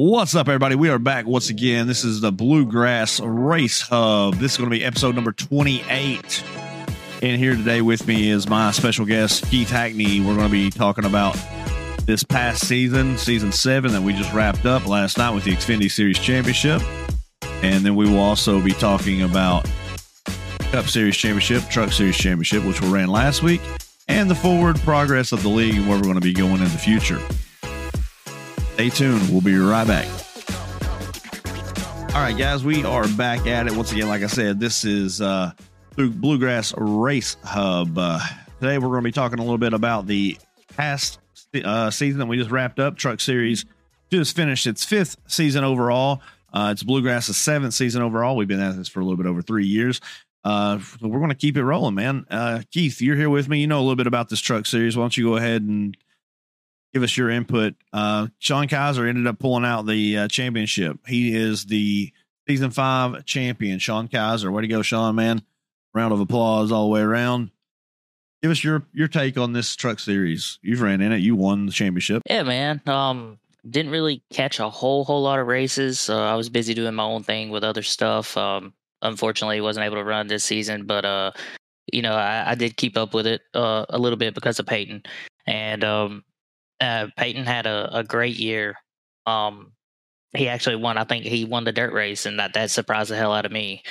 What's up, everybody? We are back once again. This is the Bluegrass Race Hub. This is going to be episode number 28. And here today with me is my special guest, Keith Hackney. We're going to be talking about this past season, season seven, that we just wrapped up last night with the Xfinity Series Championship. And then we will also be talking about Cup Series Championship, Truck Series Championship, which we ran last week, and the forward progress of the league and where we're going to be going in the future. Stay tuned. We'll be right back. All right, guys, we are back at it once again. Like I said, this is uh, Bluegrass Race Hub. Uh, today, we're going to be talking a little bit about the past uh, season that we just wrapped up. Truck Series just finished its fifth season overall. Uh, it's Bluegrass's seventh season overall. We've been at this for a little bit over three years. Uh, we're going to keep it rolling, man. Uh, Keith, you're here with me. You know a little bit about this Truck Series. Why don't you go ahead and give us your input. Uh, Sean Kaiser ended up pulling out the uh, championship. He is the season five champion. Sean Kaiser, way to go, Sean! Man, round of applause all the way around. Give us your your take on this truck series. You've ran in it. You won the championship. Yeah, man. Um, didn't really catch a whole whole lot of races. Uh, I was busy doing my own thing with other stuff. Um, unfortunately, wasn't able to run this season, but uh, you know, I, I did keep up with it uh, a little bit because of Peyton. And um, uh, Peyton had a, a great year. Um, he actually won. I think he won the dirt race, and that that surprised the hell out of me.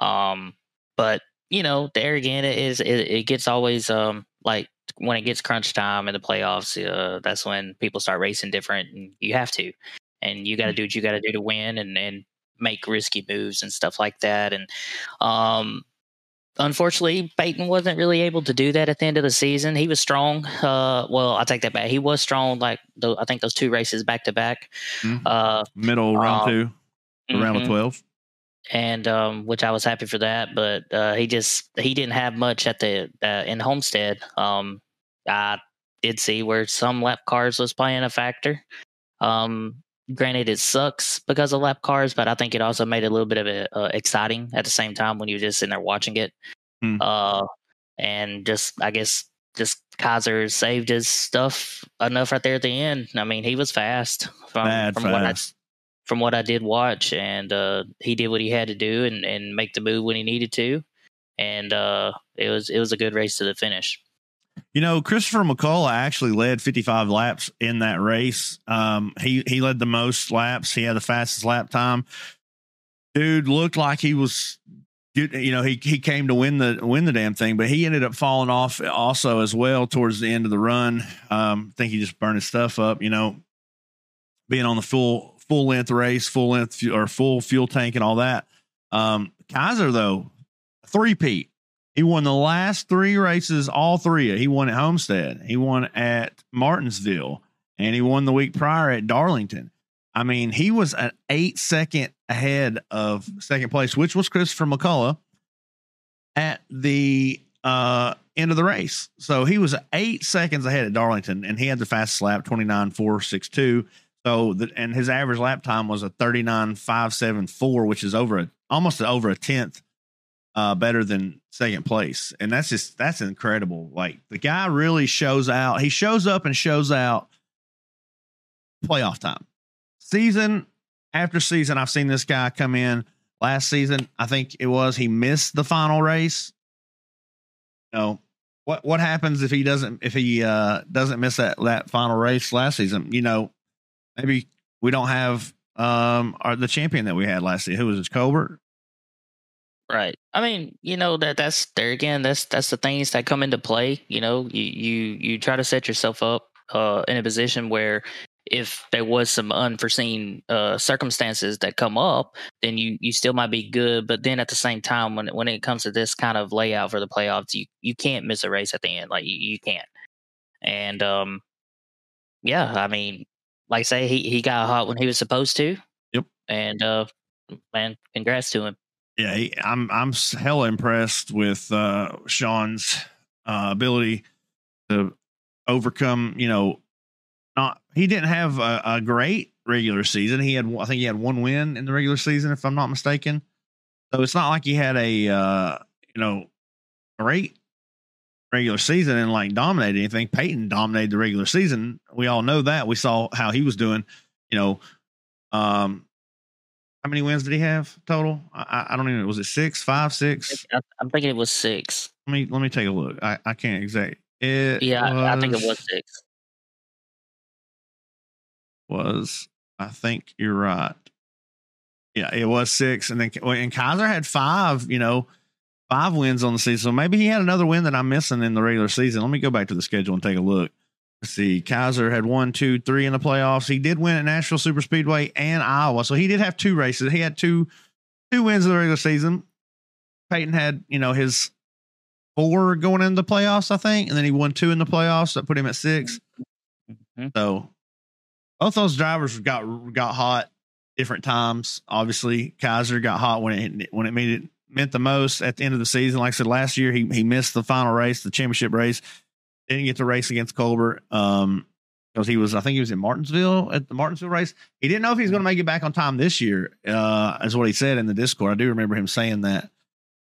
Um, but you know, there again, it is it, it gets always um like when it gets crunch time in the playoffs. Uh, that's when people start racing different, and you have to, and you got to mm. do what you got to do to win, and and make risky moves and stuff like that. And um, unfortunately, Peyton wasn't really able to do that at the end of the season. He was strong. Uh, well, I take that back. He was strong. Like the, I think those two races back to back. Mm-hmm. Uh, Middle round um, two, mm-hmm. round of twelve. And um, which I was happy for that, but uh, he just he didn't have much at the uh, in Homestead. Um, I did see where some lap cars was playing a factor. Um, granted it sucks because of lap cars but i think it also made it a little bit of it uh, exciting at the same time when you're just sitting there watching it mm. uh, and just i guess just kaiser saved his stuff enough right there at the end i mean he was fast from, Bad from fast. what i from what i did watch and uh, he did what he had to do and, and make the move when he needed to and uh, it was it was a good race to the finish you know, Christopher McCullough actually led 55 laps in that race. Um, he he led the most laps. He had the fastest lap time. Dude looked like he was, you know, he he came to win the win the damn thing, but he ended up falling off also as well towards the end of the run. Um, I think he just burned his stuff up. You know, being on the full full length race, full length or full fuel tank and all that. Um, Kaiser though, three peat he won the last three races, all three. He won at Homestead, he won at Martinsville, and he won the week prior at Darlington. I mean, he was an eight second ahead of second place, which was Christopher McCullough at the uh, end of the race. So he was eight seconds ahead at Darlington, and he had the fastest lap, 29.462. So, the, and his average lap time was a 39.574, which is over a, almost over a tenth uh, better than second place. And that's just that's incredible. Like the guy really shows out. He shows up and shows out playoff time. Season after season, I've seen this guy come in. Last season, I think it was he missed the final race. Know, what what happens if he doesn't if he uh doesn't miss that that final race last season? You know, maybe we don't have um our the champion that we had last year. Who was it? Colbert? Right. I mean, you know that that's there again. That's that's the things that come into play. You know, you you you try to set yourself up uh, in a position where if there was some unforeseen uh, circumstances that come up, then you you still might be good. But then at the same time, when when it comes to this kind of layout for the playoffs, you you can't miss a race at the end. Like you, you can't. And um, yeah, I mean, like I say, he he got hot when he was supposed to. Yep. And uh, man, congrats to him. Yeah, he, I'm I'm hella impressed with uh, Sean's uh, ability to overcome. You know, not he didn't have a, a, great regular season. He had I think he had one win in the regular season, if I'm not mistaken. So it's not like he had a uh, you know great regular season and like dominated anything. Peyton dominated the regular season. We all know that. We saw how he was doing. You know, Um, how many wins did he have total? I, I don't even. Was it six, five, six? I, I'm thinking it was six. Let me let me take a look. I, I can't exact. It Yeah, I, I think it was- was six. was I think you're right. Yeah, it was six, and then and Kaiser had five. You know, five wins on the season. So maybe he had another win that I'm missing in the regular season. Let me go back to the schedule and take a look. Let's see. Kaiser had one, two, three in the playoffs. He did win at Nashville Super Speedway and Iowa, so he did have two races. He had two two wins in the regular season. Peyton had you know his four going into the playoffs, I think, and then he won two in the playoffs. That put him at six. Mhm. So both those drivers got got hot different times. Obviously, Kaiser got hot when it when it made it meant the most at the end of the season. Like I said last year, he he missed the final race, the championship race. Didn't get to race against Colbert. Um because he was, I think he was in Martinsville at the Martinsville race. He didn't know if he was going to make it back on time this year, uh, is what he said in the Discord. I do remember him saying that.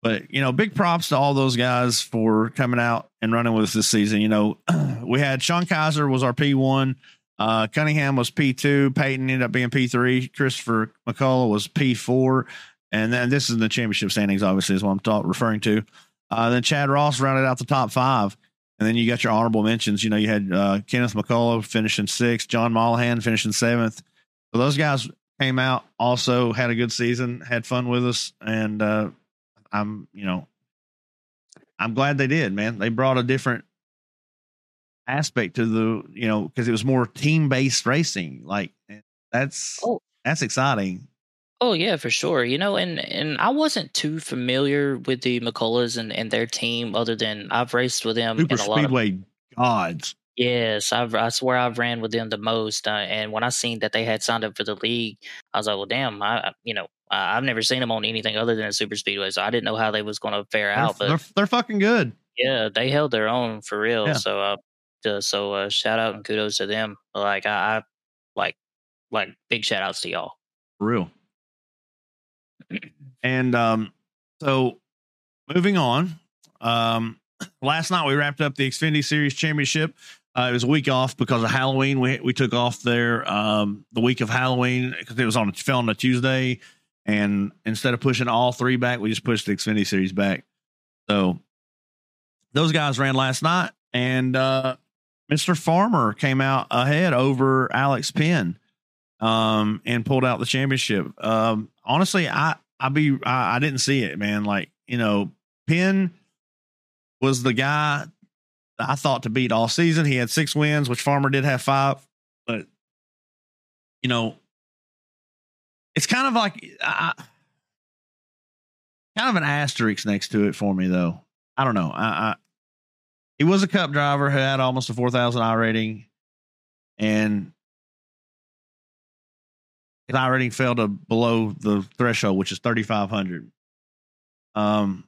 But you know, big props to all those guys for coming out and running with us this season. You know, we had Sean Kaiser was our P one, uh, Cunningham was P two, Peyton ended up being P three, Christopher McCullough was P four, and then this is in the championship standings. Obviously, is what I'm referring to. Uh, then Chad Ross rounded out the top five, and then you got your honorable mentions. You know, you had uh, Kenneth McCullough finishing sixth, John Mollahan finishing seventh. So those guys came out also had a good season, had fun with us, and uh, I'm you know I'm glad they did, man. They brought a different aspect to the you know because it was more team based racing. Like that's Oh. that's exciting. Oh yeah, for sure. You know, and and I wasn't too familiar with the McCulloughs and, and their team, other than I've raced with them Super in a lot of Speedway gods. Yes, I've I swear I've ran with them the most. Uh, and when I seen that they had signed up for the league, I was like, well, damn, I you know I, I've never seen them on anything other than a super speedway, so I didn't know how they was going to fare They're, out. But they're, they're fucking good. yeah, they held their own for real. Yeah. So uh, uh, so uh, shout out and kudos to them. Like I, I like like big shout outs to y'all. For real. And um, so moving on. Um, last night we wrapped up the Xfinity Series Championship. Uh, it was a week off because of Halloween. We we took off there um, the week of Halloween because it was on fell on a Tuesday, and instead of pushing all three back, we just pushed the Xfinity Series back. So those guys ran last night, and uh, Mr. Farmer came out ahead over Alex Penn um, and pulled out the championship. Um, honestly, I I be I, I didn't see it, man. Like you know, Penn was the guy I thought to beat all season. He had six wins, which Farmer did have five, but you know, it's kind of like I, kind of an asterisk next to it for me, though. I don't know. I, I he was a Cup driver who had almost a four thousand iRating, and his iRating fell to below the threshold, which is thirty five hundred. Um,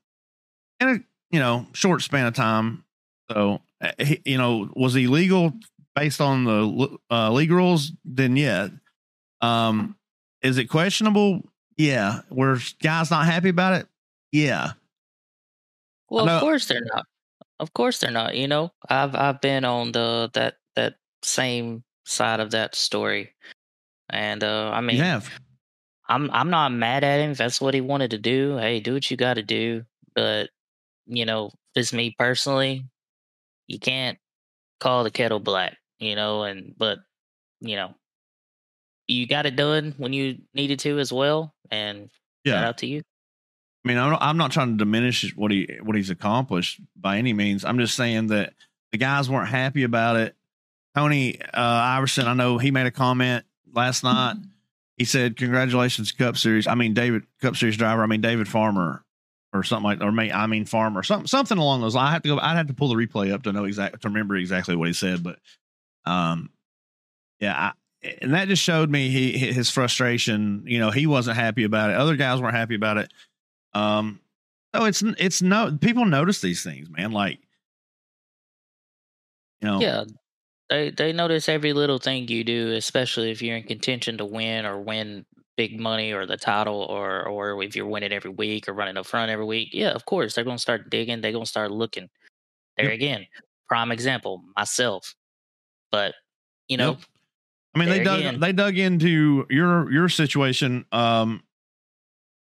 in a you know short span of time. So uh, you know, was he legal based on the uh, league rules? Then yeah. Um, is it questionable? Yeah. Were guys not happy about it? Yeah. Well, of course they're not. Of course they're not. You know, I've I've been on the that that same side of that story, and uh, I mean, you have. I'm I'm not mad at him if that's what he wanted to do. Hey, do what you got to do. But you know, just me personally, you can't call the kettle black. You know, and but you know, you got it done when you needed to as well. And shout Yeah. out to you. I mean, I'm not, I'm not trying to diminish what he what he's accomplished by any means. I'm just saying that the guys weren't happy about it. Tony uh, Iverson, I know he made a comment last night. He said, "Congratulations, Cup Series." I mean, David Cup Series driver. I mean, David Farmer, or something like, or may I mean Farmer, something something along those. lines. I have to go. I'd have to pull the replay up to know exactly to remember exactly what he said. But, um, yeah, I, and that just showed me he his frustration. You know, he wasn't happy about it. Other guys weren't happy about it. Um, so it's it's no people notice these things, man. Like, you know, Yeah, they they notice every little thing you do, especially if you're in contention to win or win big money or the title, or or if you're winning every week or running up front every week. Yeah, of course they're gonna start digging. They're gonna start looking. There Yep. again, prime example, myself. But you know, Yep. I mean, they dug again. they dug into your your situation um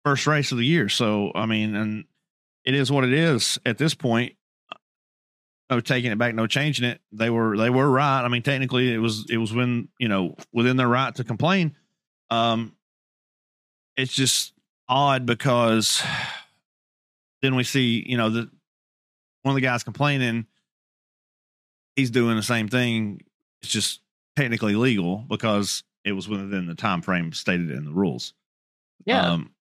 first race of the year. So I mean, and it is what it is at this point. No taking it back, no changing it. They were they were right. I mean, technically it was it was when, you know, within their right to complain. Um it's just odd because then we see, you know, the one of the guys complaining he's doing the same thing. It's just technically legal because it was within the time frame stated in the rules. Yeah. Um,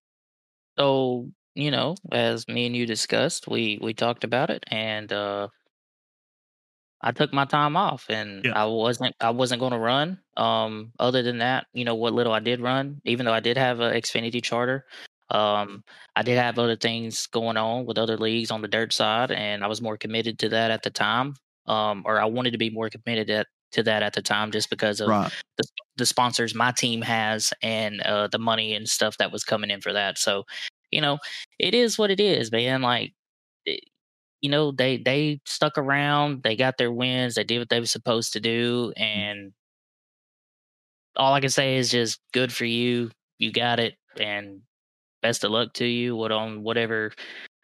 So, you know, as me and you discussed, we we talked about it and uh I took my time off and Yeah. I wasn't I wasn't going to run. Um other than that, you know, what little I did run, even though I did have a Xfinity charter, um I did have other things going on with other leagues on the dirt side and I was more committed to that at the time. Um or I wanted to be more committed at, to that at the time just because of right. the, the sponsors my team has and uh, the money and stuff that was coming in for that. So, you know, it is what it is, man. Like, you know, they they stuck around, they got their wins, they did what they were supposed to do, and all I can say is just good for you. You got it, and best of luck to you. What on whatever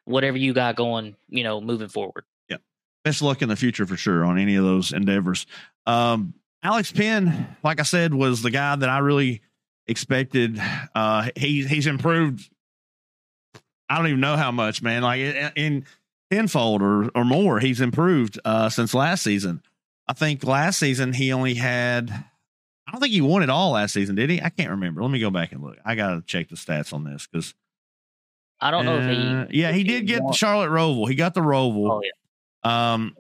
whatever you got going, you know, moving forward. Yeah best of luck in the future for sure on any of those endeavors. Um, Alex Penn, like I said, was the guy that I really expected. Uh, he he's improved. I don't even know how much, man. Like in, in tenfold or or more, he's improved uh, since last season. I think last season he only had. I don't think he won it all last season, did he? I can't remember. Let me go back and look. I gotta check the stats on this because I don't know if Uh, he. yeah, he did get the won- Charlotte Roval. He got the Roval. Oh yeah. Um,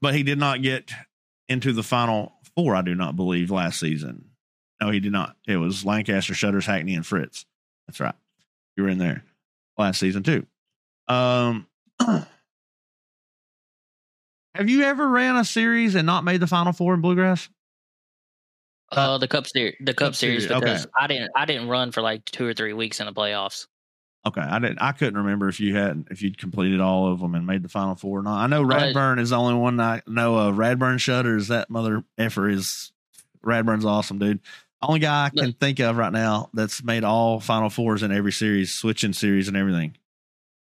but he did not get into the final four, I do not believe, last season. No, he did not. It was Lancaster, Shutters, Hackney, and Fritz. That's right. You were in there last season too. Um, have you ever ran a series and not made the final four in Bluegrass? Uh, the Cup Series, the Cup, Cup Series, Series, okay. because I didn't, I didn't run for like two or three weeks in the playoffs. Okay, I didn't. I couldn't remember if you had if you'd completed all of them and made the final four or not. I know Radburn is the only one I know of. Radburn Shutters, that mother effer is Radburn's awesome, dude. Only guy I can think of right now that's made all final fours in every series, switching series and everything.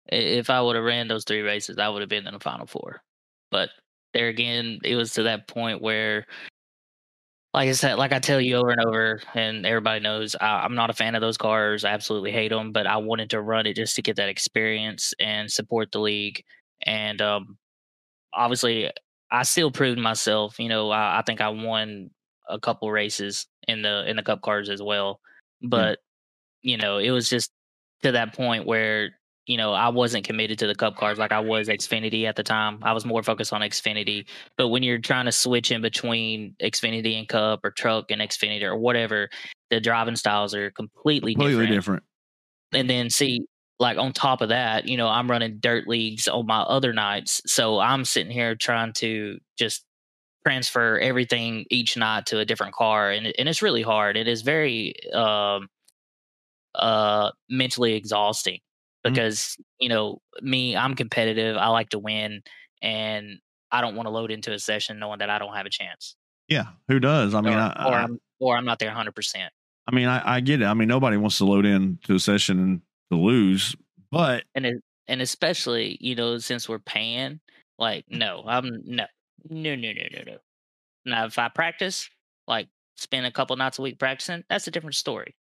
If I would have ran those three races, I would have been in the final four. But there again, it was to that point where, like I said, like I tell you over and over, and everybody knows, I, I'm not a fan of those cars. I absolutely hate them. But I wanted to run it just to get that experience and support the league. And um, obviously, I still proved myself. You know, I, I think I won a couple races in the in the Cup cars as well. But you know, it was just to that point where you know I wasn't committed to the Cup cars like I was Xfinity at the time. I was more focused on Xfinity. But when you're trying to switch in between Xfinity and Cup or Truck and Xfinity or whatever, the driving styles are completely, Completely different. different. And then see, like on top of that, you know, I'm running dirt leagues on my other nights, so I'm sitting here trying to just transfer everything each night to a different car, and and it's really hard. It is very um, uh, mentally exhausting Mhm. because you know me, I'm competitive. I like to win, and I don't want to load into a session knowing that I don't have a chance, Yeah, who does? I mean, or, I, or I'm or I'm not there 100. percent I mean, I, I get it. I mean, nobody wants to load in to a session to lose, but and it, and especially you know since we're paying like no i'm no no no no no no now if i practice like spend a couple nights a week practicing that's a different story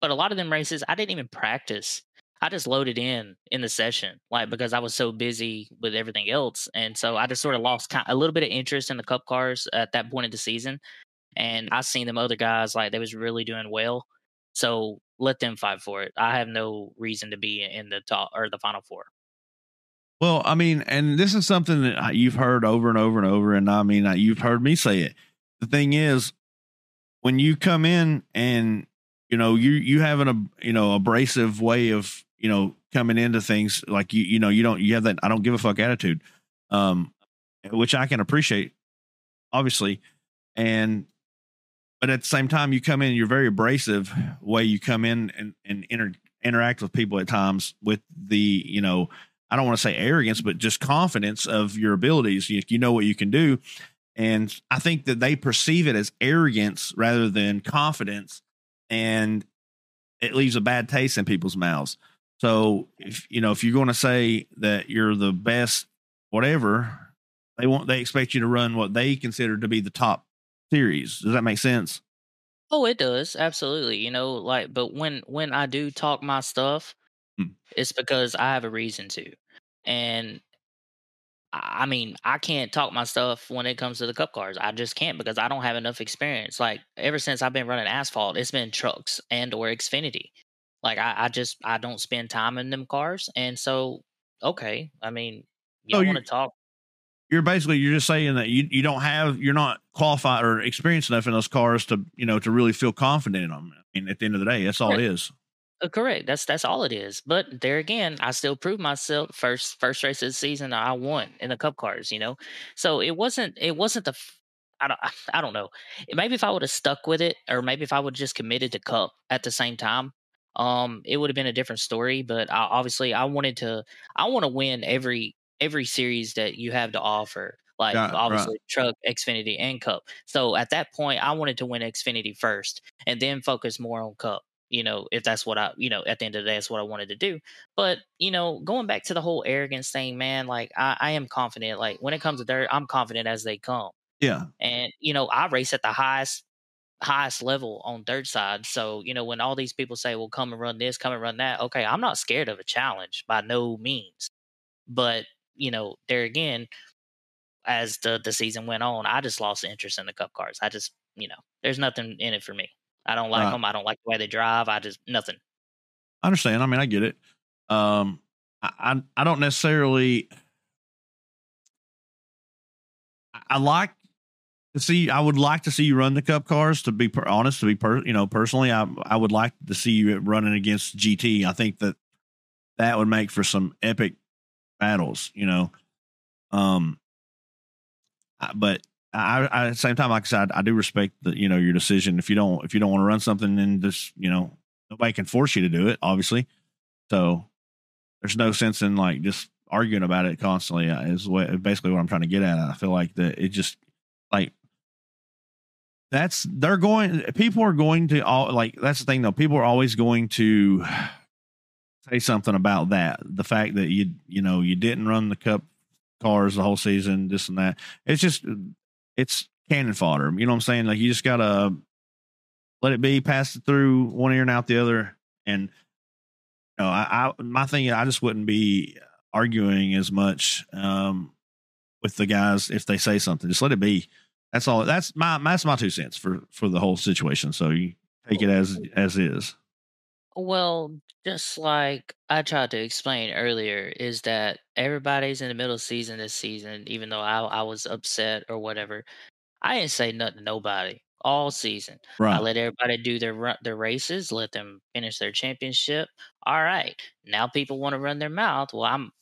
but a lot of them races i didn't even practice i just loaded in in the session like mm. because i was so busy with everything else and so i just sort of lost ki- a little bit of interest in the cup cars at that point of the season and i seen them other guys like they was really doing well so let them fight for it. I have no reason to be in the top or the final four. Well, I mean, and this is something that you've heard over and over and over, and I mean, you've heard me say it. The thing is, when you come in and you know you you have an you know abrasive way of you know coming into things like you you know you don't you have that I don't give a fuck attitude, um, which I can appreciate, obviously, and but at the same time you come in you're very abrasive way you come in and and inter, interact with people at times with the you know I don't want to say arrogance, but just confidence of your abilities. You, you know what you can do. And I think that they perceive it as arrogance rather than confidence. And it leaves a bad taste in people's mouths. So if you know if you're going to say that you're the best, whatever, they want they expect you to run what they consider to be the top series. Does that make sense? Oh, it does. Absolutely. You know, like but when when I do talk my stuff, Hmm. it's because I have a reason to. And I mean, I can't talk my stuff when it comes to the cup cars. I just can't because I don't have enough experience. Like ever since I've been running asphalt, it's been trucks and or Xfinity. Like I, I just I don't spend time in them cars. And so okay, I mean, you- want to talk You're basically you're just saying that you you don't have you're not qualified or experienced enough in those cars to you know to really feel confident in them. I mean, at the end of the day, that's all it is. Uh, correct. That's that's all it is. But there again, I still proved myself. First first race of the season, I won in the Cup cars. You know, so it wasn't it wasn't the. I don't I don't know. Maybe if I would have stuck with it, or maybe if I would just committed to Cup at the same time, um, it would have been a different story. But I, obviously, I wanted to. I want to win every every series that you have to offer. Like Yeah, right. obviously truck, Xfinity, and Cup. So at that point, I wanted to win Xfinity first, and then focus more on Cup you know, if that's what I, you know, at the end of the day, that's what I wanted to do. But, you know, going back to the whole arrogance thing, man, like I, I am confident. Like when it comes to dirt, I'm confident as they come. Yeah, And, you know, I race at the highest highest level on dirt side. So, you know, when all these people say, well, come and run this, come and run that, okay, I'm not scared of a challenge by no means. But, you know, there again, as the the season went on, I just lost interest in the cup cars. I just, you know, there's nothing in it for me. I don't like Right. them. I don't like the way they drive. I just nothing. I understand. I mean, I get it. Um, I I, I don't necessarily. I, I like to see. I would like to see you run the Cup cars. To be per, honest, to be per, you know, personally, I I would like to see you running against GT. I think that that would make for some epic battles. You know, um, but I, I at the same time, like I said, I do respect the you know your decision. If you don't if you don't want to run something, then just you know nobody can force you to do it, obviously. So there's no sense in like just arguing about it constantly. uh, Is what basically what I'm trying to get at. I feel like that it just like that's they're going. People are going to all like that's the thing though. People are always going to say something about that. The fact that you you know you didn't run the cup cars the whole season, this and that. It's just it's cannon fodder. You know what I'm saying? Like you just gotta let it be, pass it through one ear and out the other. And you know, I, I my thing, I just wouldn't be arguing as much um, with the guys if they say something. Just let it be. That's all. That's my that's my two cents for for the whole situation. So you take it as as is. Well, just like I tried to explain earlier, is that everybody's in the middle of season this season, even though I, I was upset or whatever. I didn't say nothing to nobody all season. Right. I let everybody do their their races, let them finish their championship. All right, now people want to run their mouth. Well, I'm,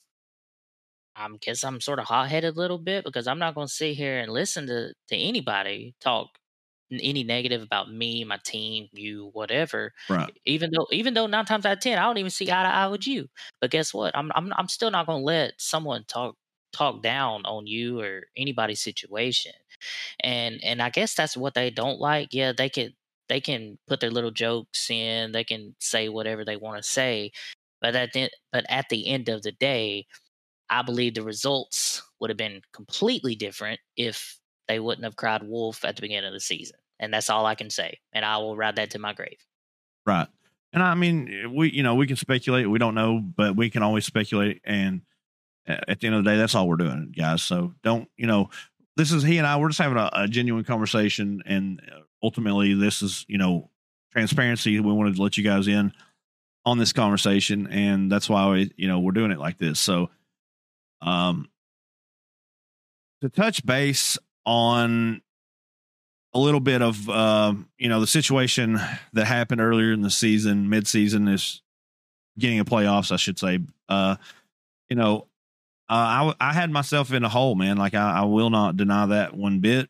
I'm guess I'm sort of hot headed a little bit because I'm not going to sit here and listen to to anybody talk any negative about me, my team, you, whatever Right. even though even though nine times out of ten I don't even see eye to eye with you. But guess what? I'm I'm I'm still not gonna let someone talk talk down on you or anybody's situation. And and I guess that's what they don't like. Yeah, they can they can put their little jokes in, they can say whatever they want to say. But at the but at the end of the day, I believe the results would have been completely different if they wouldn't have cried wolf at the beginning of the season. And that's all I can say. And I will ride that to my grave. Right. And I mean, we you know we can speculate. We don't know, but we can always speculate. And at the end of the day, that's all we're doing, guys. So don't you know? This is he and I. We're just having a, a genuine conversation, and uh, ultimately, this is you know transparency. We wanted to let you guys in on this conversation, and that's why we you know we're doing it like this. So, um, to touch base on a little bit of um, you know the situation that happened earlier in the season, mid-season is getting a playoffs, I should say. Uh, you know, uh, I I had myself in a hole, man. Like I, I will not deny that one bit.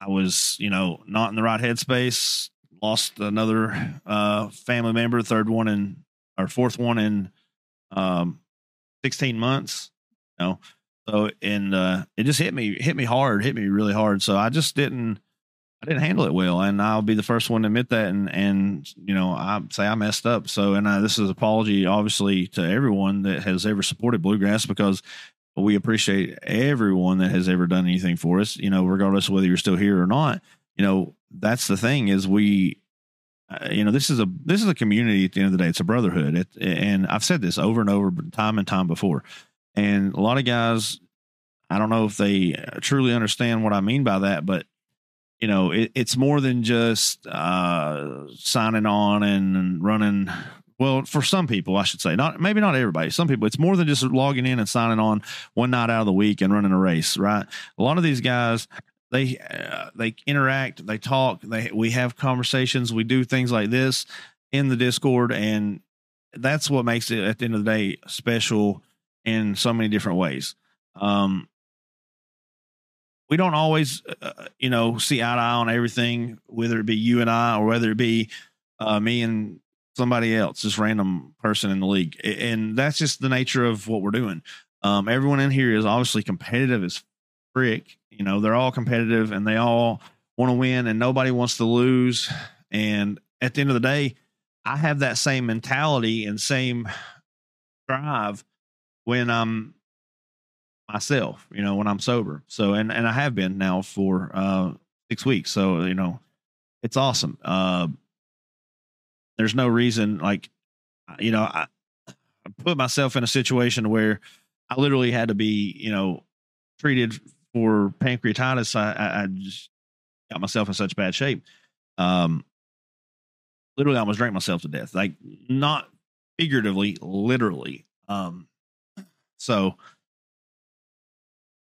I was, you know, not in the right headspace. Lost another uh, family member, third one in or fourth one in um, sixteen months. You know, So and uh, it just hit me hit me hard, hit me really hard. So I just didn't I didn't handle it well, and I'll be the first one to admit that. And and you know I say I messed up. So and I, this is apology, obviously, to everyone that has ever supported bluegrass because we appreciate everyone that has ever done anything for us. You know, regardless of whether you're still here or not. You know, that's the thing is we uh, you know this is a this is a community at the end of the day it's a brotherhood it, and i've said this over and over time and time before and a lot of guys i don't know if they truly understand what i mean by that but you know it, it's more than just uh, signing on and, running well for some people i should say not maybe not everybody some people it's more than just logging in and signing on one night out of the week and running a race right a lot of these guys they uh, they interact, they talk, they we have conversations, we do things like this in the Discord, and that's what makes it at the end of the day special in so many different ways. Um, we don't always, uh, uh you know, see eye to eye on everything, whether it be you and I or whether it be uh, me and somebody else, just random person in the league, and that's just the nature of what we're doing. Um, everyone in here is obviously competitive as frick. You know, they're all competitive and they all want to win and nobody wants to lose. And at the end of the day, I have that same mentality and same drive when I'm myself, you know, when I'm sober. So, and, and I have been now for uh, six weeks. So, you know, it's awesome. Uh, there's no reason like, you know, I, I put myself in a situation where I literally had to be, you know, treated for pancreatitis, I, I just got myself in such bad shape. Um, literally, I almost drank myself to death. Like not figuratively, literally. Um, so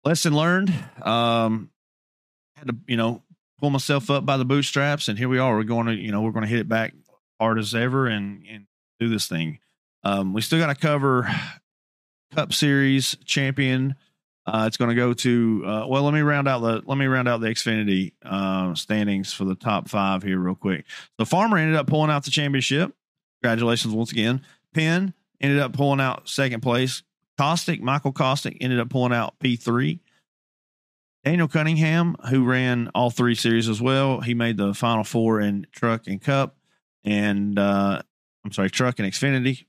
lesson learned. Um, had to, you know, pull myself up by the bootstraps, and here we are. We're going to, you know, we're going to hit it back hard as ever and and do this thing. Um, we still got to cover Cup Series champion uh, it's going to go to uh, well. Let me round out the let me round out the Xfinity uh, standings for the top five here real quick. So Farmer ended up pulling out the championship. Congratulations once again. Penn ended up pulling out second place. Caustic Michael Caustic ended up pulling out P three. Daniel Cunningham, who ran all three series as well, he made the final four in truck and cup, and uh, I'm sorry, truck and Xfinity,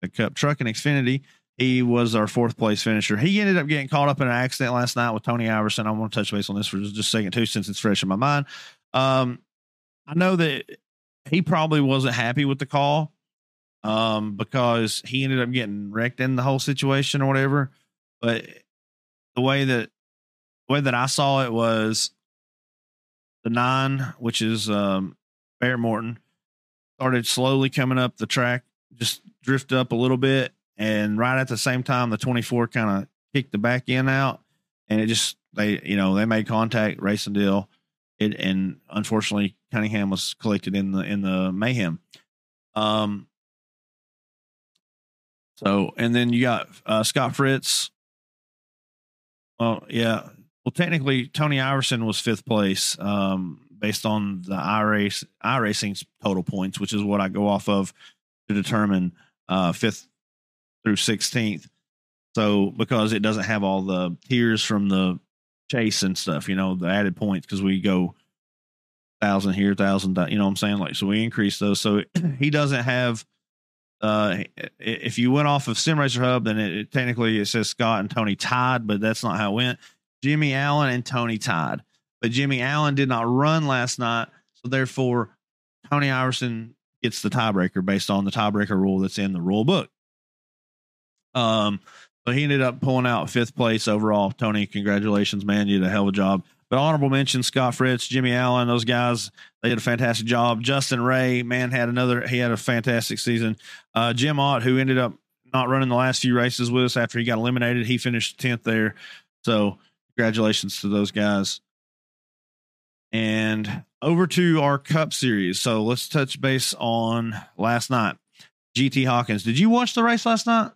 the cup truck and Xfinity. He was our fourth place finisher. He ended up getting caught up in an accident last night with Tony Iverson. I want to touch base on this for just a second too, since it's fresh in my mind. Um, I know that he probably wasn't happy with the call um, because he ended up getting wrecked in the whole situation or whatever. But the way that the way that I saw it was the nine, which is um, Bear Morton, started slowly coming up the track, just drift up a little bit, and right at the same time the 24 kind of kicked the back end out. And it just they you know they made contact racing deal. It and unfortunately cunningham was collected in the in the mayhem. Um so and then you got uh, scott fritz well yeah well technically tony iverson was fifth place um based on the iRace iRacing's total points which is what i go off of to determine uh fifth through 16th. So because it doesn't have all the tiers from the chase and stuff, you know, the added points because we go thousand here, thousand, you know what I'm saying? Like, so we increase those. So he doesn't have, uh, if you went off of Sim Racer Hub, then it, it, technically it says Scott and Tony tied, but that's not how it went. Jimmy Allen and Tony tied, but Jimmy Allen did not run last night. So therefore, Tony Iverson gets the tiebreaker based on the tiebreaker rule that's in the rule book. Um, so he ended up pulling out fifth place overall. Tony, congratulations, man. You did a hell of a job. But honorable mention, Scott Fritz, Jimmy Allen, those guys, they did a fantastic job. Justin Ray, man, had another, he had a fantastic season. Uh, Jim Ott, who ended up not running the last few races with us after he got eliminated, he finished 10th there. So congratulations to those guys. And over to our Cup Series. So let's touch base on last night. GT Hawkins. Did you watch the race last night?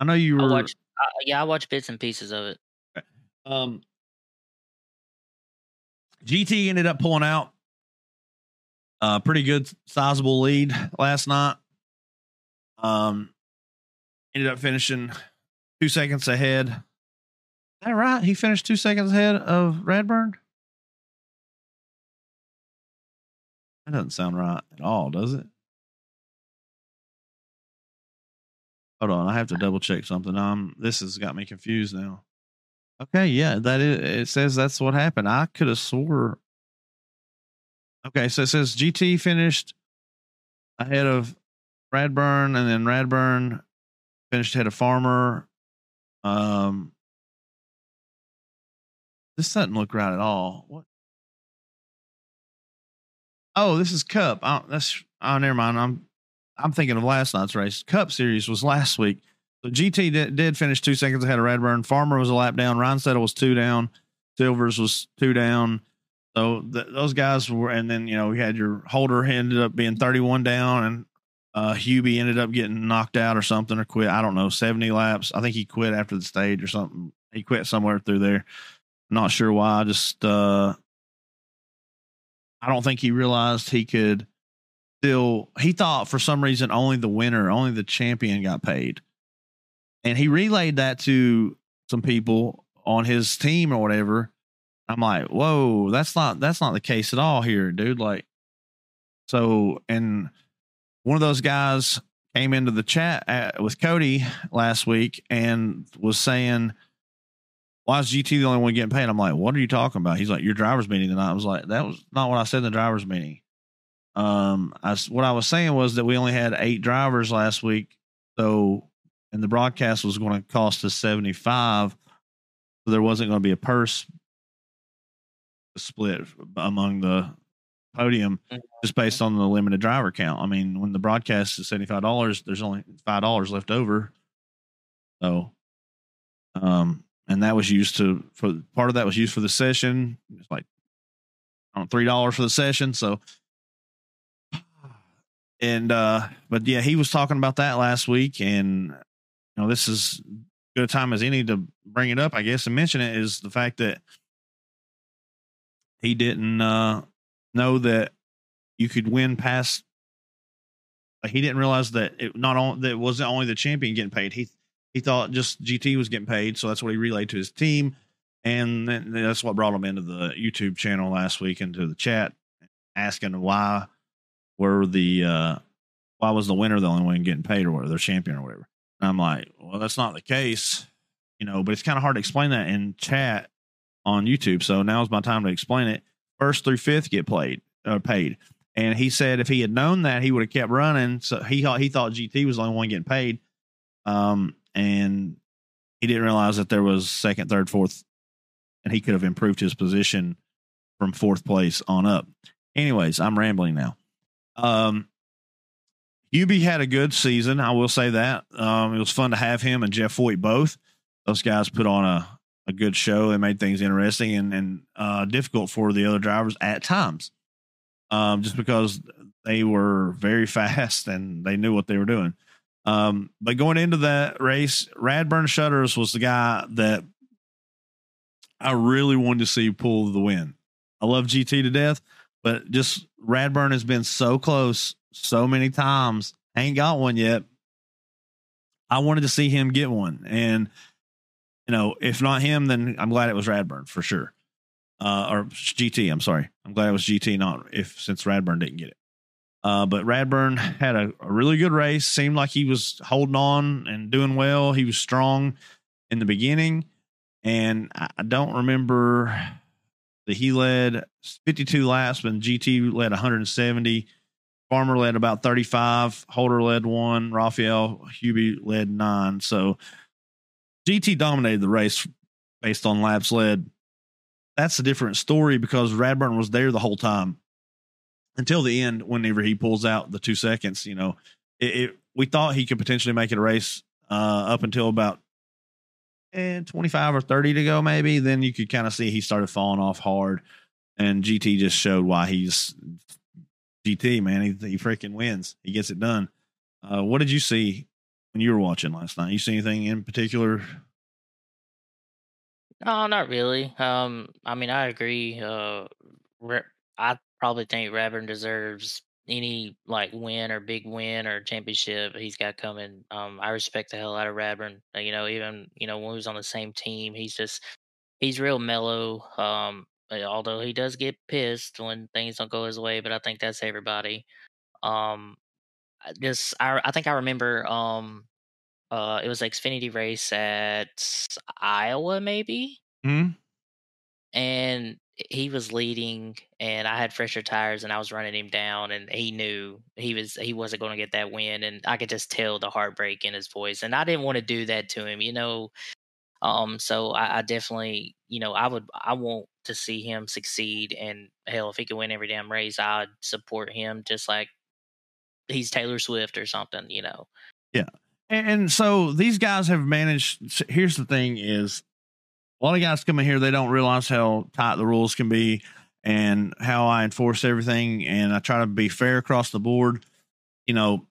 I know you were. I watched, uh, yeah, I watched bits and pieces of it. Um, GT ended up pulling out a pretty good, sizable lead last night. Um, ended up finishing two seconds ahead that right? He finished two seconds ahead of Radburn. That doesn't sound right at all, does it? Hold on, I have to double check something. Um, this has got me confused now. Okay, yeah, that is. It says that's what happened. I could have swore. Okay, so it says GT finished ahead of Radburn, and then Radburn finished ahead of Farmer. Um, this doesn't look right at all. What? Oh, this is Cup. Oh, that's oh, never mind. I'm I'm thinking of last night's race. Cup Series was last week. GT did, did finish two seconds ahead of Radburn. Farmer was a lap down. Ryan Settle was two down. Silvers was two down. So th- those guys were, and then you know we had your Holder ended up being 31 down, and uh, Hubie ended up getting knocked out or something or quit. I don't know, 70 laps. I think he quit after the stage or something. He quit somewhere through there. Not sure why. Just uh, I don't think he realized he could still. He thought for some reason only the winner, only the champion got paid, and he relayed that to some people on his team or whatever. I'm like, whoa, that's not that's not the case at all here, dude. Like, so and one of those guys came into the chat at, with Cody last week and was saying why is GT the only one getting paid? I'm like, what are you talking about? He's like, your driver's meeting tonight. I was like, that was not what I said in the driver's meeting. Um, I what I was saying was that we only had eight drivers last week, so and the broadcast was going to cost us 75, so there wasn't going to be a purse split among the podium just based on the limited driver count. I mean, when the broadcast is seventy five dollars, there's only five dollars left over. So, um, and that was used to for part of that was used for the session. It's like know, three dollars for the session. So, and uh, but yeah, he was talking about that last week, and know, this is good a time as any to bring it up, I guess, and mention it is the fact that he didn't uh know that you could win past. Like he didn't realize that it not on that it wasn't only the champion getting paid. He he thought just GT was getting paid, so that's what he relayed to his team, and that's what brought him into the YouTube channel last week into the chat, asking why were the uh why was the winner the only one getting paid or whatever, their champion or whatever. And I'm like, well, that's not the case, you know. But it's kind of hard to explain that in chat on YouTube. So now's my time to explain it. First through fifth get played uh, paid. And he said if he had known that, he would have kept running. So he thought he thought GT was the only one getting paid. Um, and he didn't realize that there was second, third, fourth, and he could have improved his position from fourth place on up. Anyways, I'm rambling now. Um, Hubie had a good season. I will say that. Um, it was fun to have him and Jeff Foyt both. Those guys put on a, a good show. They made things interesting and, and uh, difficult for the other drivers at times, um, just because they were very fast and they knew what they were doing. Um, but going into that race, Radburn Shutters was the guy that I really wanted to see pull the win. I love GT to death, but just Radburn has been so close so many times. Ain't got one yet. I wanted to see him get one. And, you know, if not him, then I'm glad it was Radburn for sure. Uh, or GT, I'm sorry. I'm glad it was GT, not if since Radburn didn't get it. Uh, but Radburn had a, a, really good race. Seemed like he was holding on and doing well. He was strong in the beginning. And I, I don't remember that he led 52 laps, but GT led 170. Farmer led about 35. Holder led one. Raphael Hubie led nine. So GT dominated the race based on laps led. That's a different story because Radburn was there the whole time until the end. Whenever he pulls out the two seconds, you know, it, it we thought he could potentially make it a race uh, up until about and eh, 25 or 30 to go, maybe. Then you could kind of see he started falling off hard. And GT just showed why he's GT, man. He, he freaking wins. He gets it done. Uh, what did you see when you were watching last night? You see anything in particular? No, not really. Um, I mean, I agree. Uh, I probably think Radburn deserves any like win or big win or championship he's got coming. Um, I respect the hell out of Radburn. Uh, you know, even you know when he was on the same team, he's just he's real mellow. Um, uh, although he does get pissed when things don't go his way, but I think that's everybody. Um, I just I I think I remember um uh it was like Xfinity race at Iowa maybe, Hmm? and he was leading, and I had fresher tires, and I was running him down, and he knew he was he wasn't going to get that win, and I could just tell the heartbreak in his voice, and I didn't want to do that to him, you know. Um, so I, I definitely, you know, I would I want to see him succeed, and hell, if he could win every damn race, I'd support him just like he's Taylor Swift or something, you know. And, and so these guys have managed. Here's the thing: is a lot of guys come in here, they don't realize how tight the rules can be and how I enforce everything, and I try to be fair across the board. You know,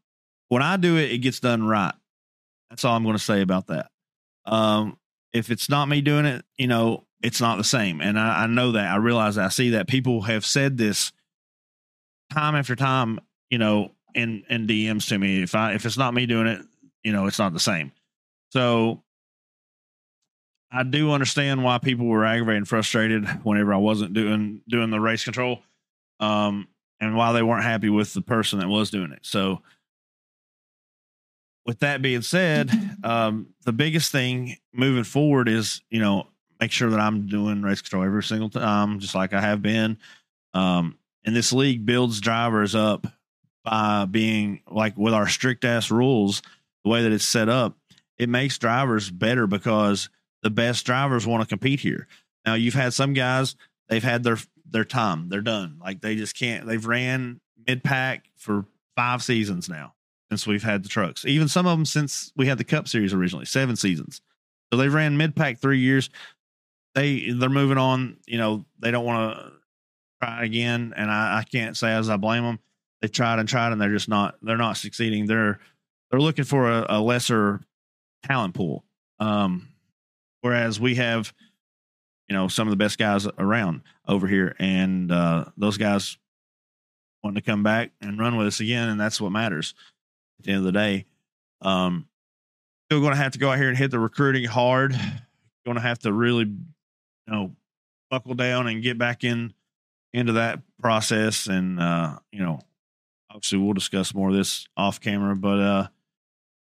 when I do it, it gets done right. That's all I'm going to say about that. Um, if it's not me doing it, you know, it's not the same, and I, I know that. I realize that. I see that people have said this time after time. You know, in in DMs to me. If I if it's not me doing it, you know, it's not the same. So I do understand why people were aggravated and frustrated whenever I wasn't doing doing the race control, um, and why they weren't happy with the person that was doing it. So, with that being said, um, the biggest thing moving forward is you know make sure that I'm doing race control every single time, just like I have been. Um, and this league builds drivers up by being like with our strict ass rules, the way that it's set up, it makes drivers better because the best drivers want to compete here. Now you've had some guys, they've had their their time, they're done. Like they just can't. They've ran mid pack for five seasons now since we've had the trucks. Even some of them since we had the Cup Series originally, seven seasons. So they've ran mid pack three years. They they're moving on. You know they don't want to try again, and I, I can't say as I blame them they tried and tried and they're just not they're not succeeding they're they're looking for a, a lesser talent pool um whereas we have you know some of the best guys around over here. And uh those guys want to come back and run with us again and that's what matters at the end of the day. Um still going to have to go out here and hit the recruiting hard. Going to have to really you know buckle down and get back in into that process. And uh you know obviously we'll discuss more of this off camera, but uh,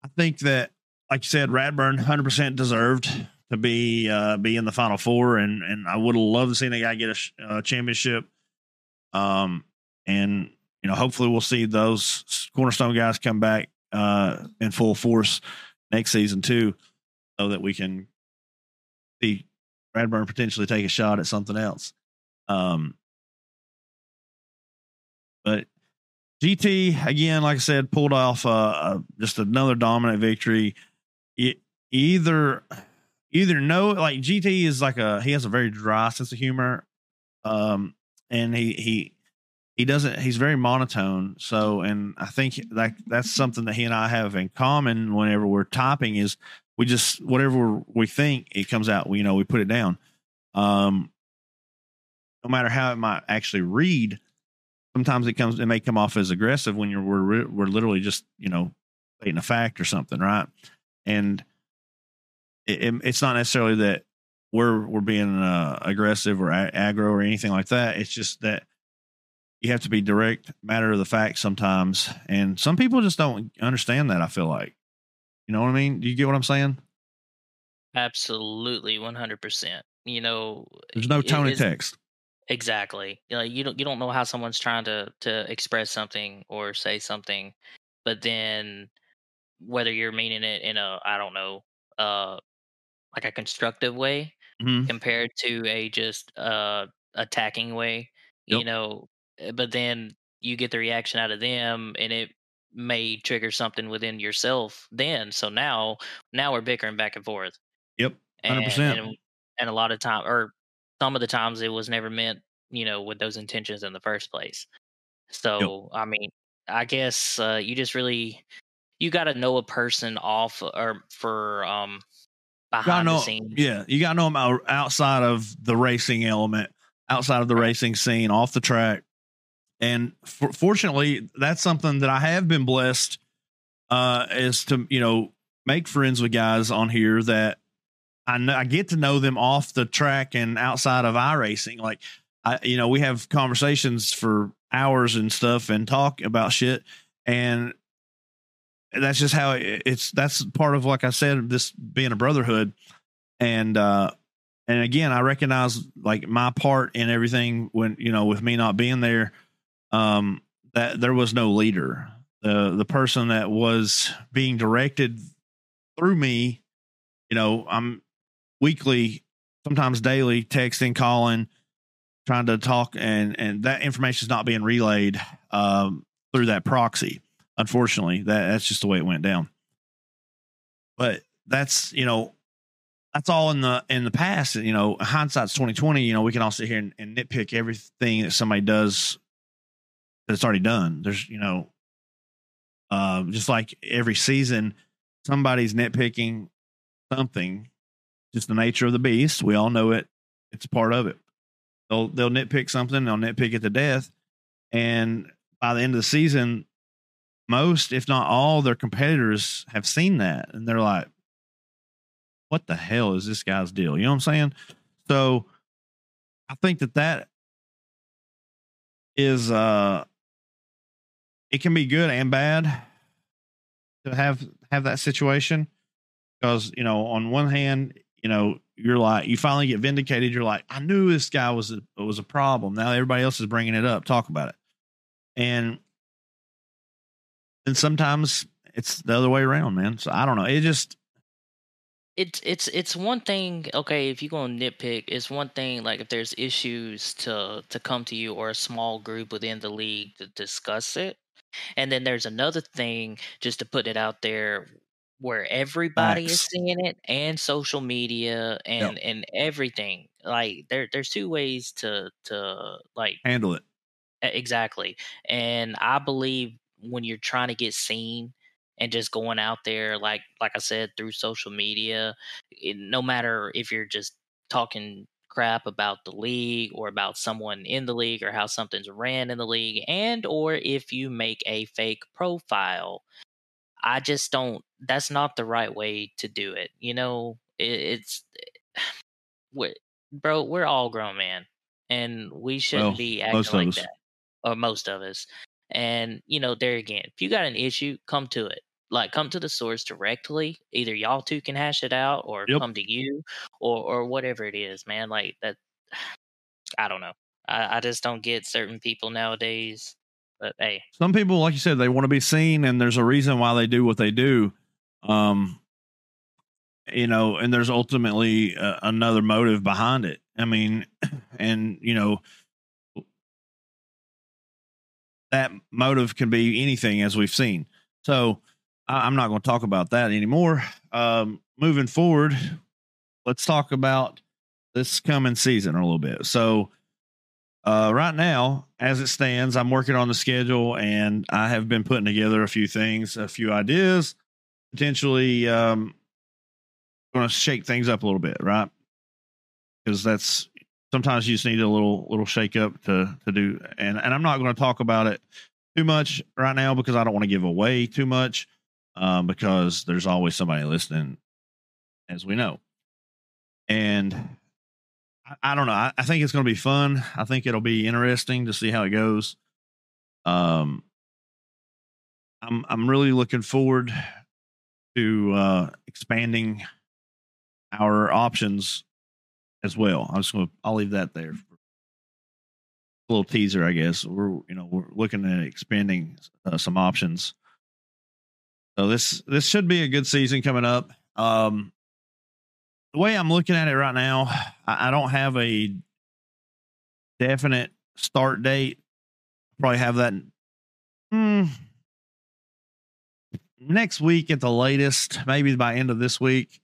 I think that, like you said, Radburn 100% deserved to be uh, be in the final four, and and I would loved to see the guy get a, a championship. Um, and you know, hopefully we'll see those cornerstone guys come back uh in full force next season too, so that we can see Radburn potentially take a shot at something else. Um, but GT again, like I said, pulled off uh, uh, just another dominant victory. It, either either know like GT is like a he has a very dry sense of humor, um, and he he he doesn't he's very monotone. So, and I think that that's something that he and I have in common. Whenever we're typing, is we just whatever we think it comes out. We you know we put it down. Um, no matter how it might actually read, sometimes it comes it may come off as aggressive when you're we're we're literally just you know stating a fact or something, right? And it, it, it's not necessarily that we're we're being uh, aggressive or a- aggro or anything like that. It's just that you have to be direct, matter of the fact sometimes, and some people just don't understand that. I feel like, you know what I mean? Do you get what I'm saying? Absolutely, one hundred percent. You know, There's no tone of text. Exactly. You know, you don't you don't know how someone's trying to to express something or say something, but then whether you're meaning it in a I don't know, uh, like a constructive way Mhm. compared to a just uh attacking way, you know. uh, But then you get the reaction out of them, and it may trigger something within yourself. Then, so now now we're bickering back and forth. Yep. And, 100%. and and a lot of time or some of the times it was never meant you know with those intentions in the first place so i mean i guess uh, you just really you got to know a person off or for um behind know, the scenes yeah, you gotta know them out, outside of the racing element, outside of the Right. racing scene, off the track, And for, fortunately, that's something that I have been blessed uh, is to you know make friends with guys on here that I know, I get to know them off the track and outside of iRacing. Like I, you know, we have conversations for hours and stuff and talk about shit, and that's just how it, it's. That's part of like I said, this being a brotherhood, and uh, and again, I recognize like my part in everything when you know with me not being there, um, that there was no leader. The the person that was being directed through me, you know, I'm weekly, sometimes daily, texting, calling, trying to talk, and and that information is not being relayed um, through that proxy. Unfortunately, that that's just the way it went down. But that's you know that's all in the in the past. You know, hindsight's twenty twenty. You know, we can all sit here and, and nitpick everything that somebody does that's already done. There's you know, uh, just like every season, somebody's nitpicking something. Just the nature of the beast. We all know it. It's part of it. They'll they'll nitpick something. They'll nitpick it to death, and by the end of the season, most, if not all, their competitors have seen that, and they're like, "What the hell is this guy's deal?" You know what I'm saying? So, I think that that is uh, it can be good and bad to have have that situation because you know on one hand you know you're like you finally get vindicated you're like i knew this guy was a, was a problem now everybody else is bringing it up talk about it and then sometimes it's the other way around man so i don't know it just it's it's it's one thing okay if you're going to nitpick it's one thing like if there's issues to to come to you or a small group within the league to discuss it and then there's another thing just to put it out there where everybody is seeing it and social media and yep. and everything. Like there there's two ways to to like handle it. Exactly. And I believe when you're trying to get seen and just going out there like like I said through social media, it, no matter if you're just talking crap about the league or about someone in the league or how something's ran in the league and or if you make a fake profile i just don't that's not the right way to do it you know? It, it's eh, we're, bro we're all grown man and we shouldn't well, be acting like that or most of us and you know there again if you got an issue come to it like come to the source directly. Either y'all two can hash it out, or yep. come to you, or or whatever it is, man. Like that. I don't know. I, I just don't get certain people nowadays. But hey, some people, like you said, they want to be seen, and there's a reason why they do what they do. Um, you know, and there's ultimately uh, another motive behind it. I mean, and you know, that motive can be anything, as we've seen. So, I'm not going to talk about that anymore. Um, moving forward, let's talk about this coming season a little bit. So, uh, right now, as it stands, I'm working on the schedule and I have been putting together a few things, a few ideas, potentially um, going to shake things up a little bit, right? Because that's sometimes you just need a little little shake up to to do. And and I'm not going to talk about it too much right now because I don't want to give away too much um, because there's always somebody listening, as we know. And I, I don't know. I, I think it's going to be fun. I think it'll be interesting to see how it goes. Um, I'm I'm really looking forward to uh, expanding our options as well. I'm just to I'll leave that there. A little teaser, I guess. We're you know we're looking at expanding uh, some options so this this should be a good season coming up. Um, the way I'm looking at it right now, I, I don't have a definite start date. Probably have that hmm, next week at the latest, maybe by end of this week.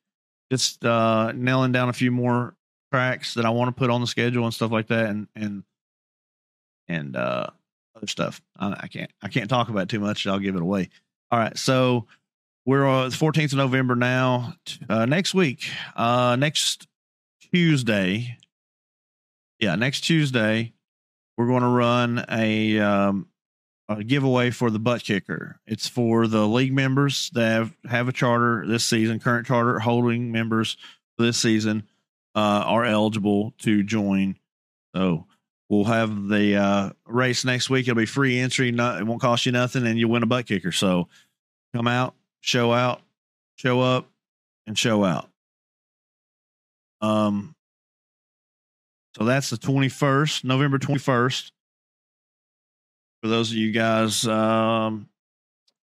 Just uh, nailing down a few more tracks that I want to put on the schedule and stuff like that, and and and uh, other stuff. I, I can't I can't talk about too much. I'll give it away. All right. So we're uh, the 14th of November now. Uh, next week, uh, next Tuesday. Yeah, next Tuesday, we're going to run a, um, a giveaway for the butt kicker. It's for the league members that have, have a charter this season, current charter holding members this season uh, are eligible to join. So we'll have the uh, race next week. It'll be free entry. Not, it won't cost you nothing, and you'll win a butt kicker. So come out, show out, show up, and show out. Um, so that's the 21st, November 21st. For those of you guys um,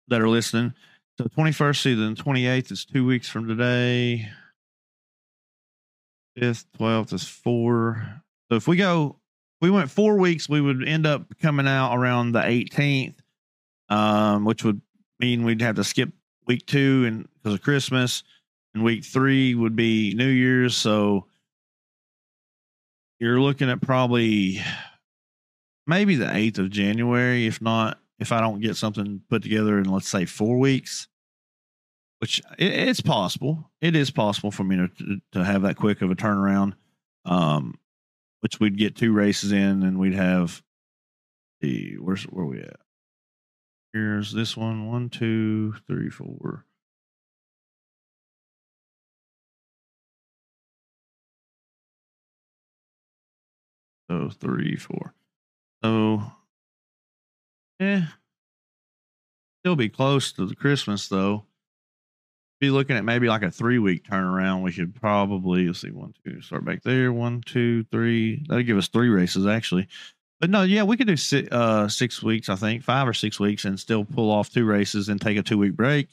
that are listening, so 21st through the 28th is two weeks from today. 5th, 12th is four. So if we go, we went four weeks, we would end up coming out around the 18th, um, which would mean we'd have to skip week two and because of Christmas, and week three would be New Year's. So you're looking at probably maybe the 8th of January, if not, if I don't get something put together in, let's say, four weeks, which it, it's possible. It is possible for me to, to have that quick of a turnaround, um, which we'd get two races in and we'd have the, where's, where are we at? Here's this one one, two, three, four. So three, four. So, yeah, still be close to the Christmas though. Be looking at maybe like a three week turnaround. We should probably let's see one, two, start back there. One, two, three. That'll give us three races actually. But no, yeah, we could do six, uh, six weeks, I think, five or six weeks, and still pull off two races and take a two week break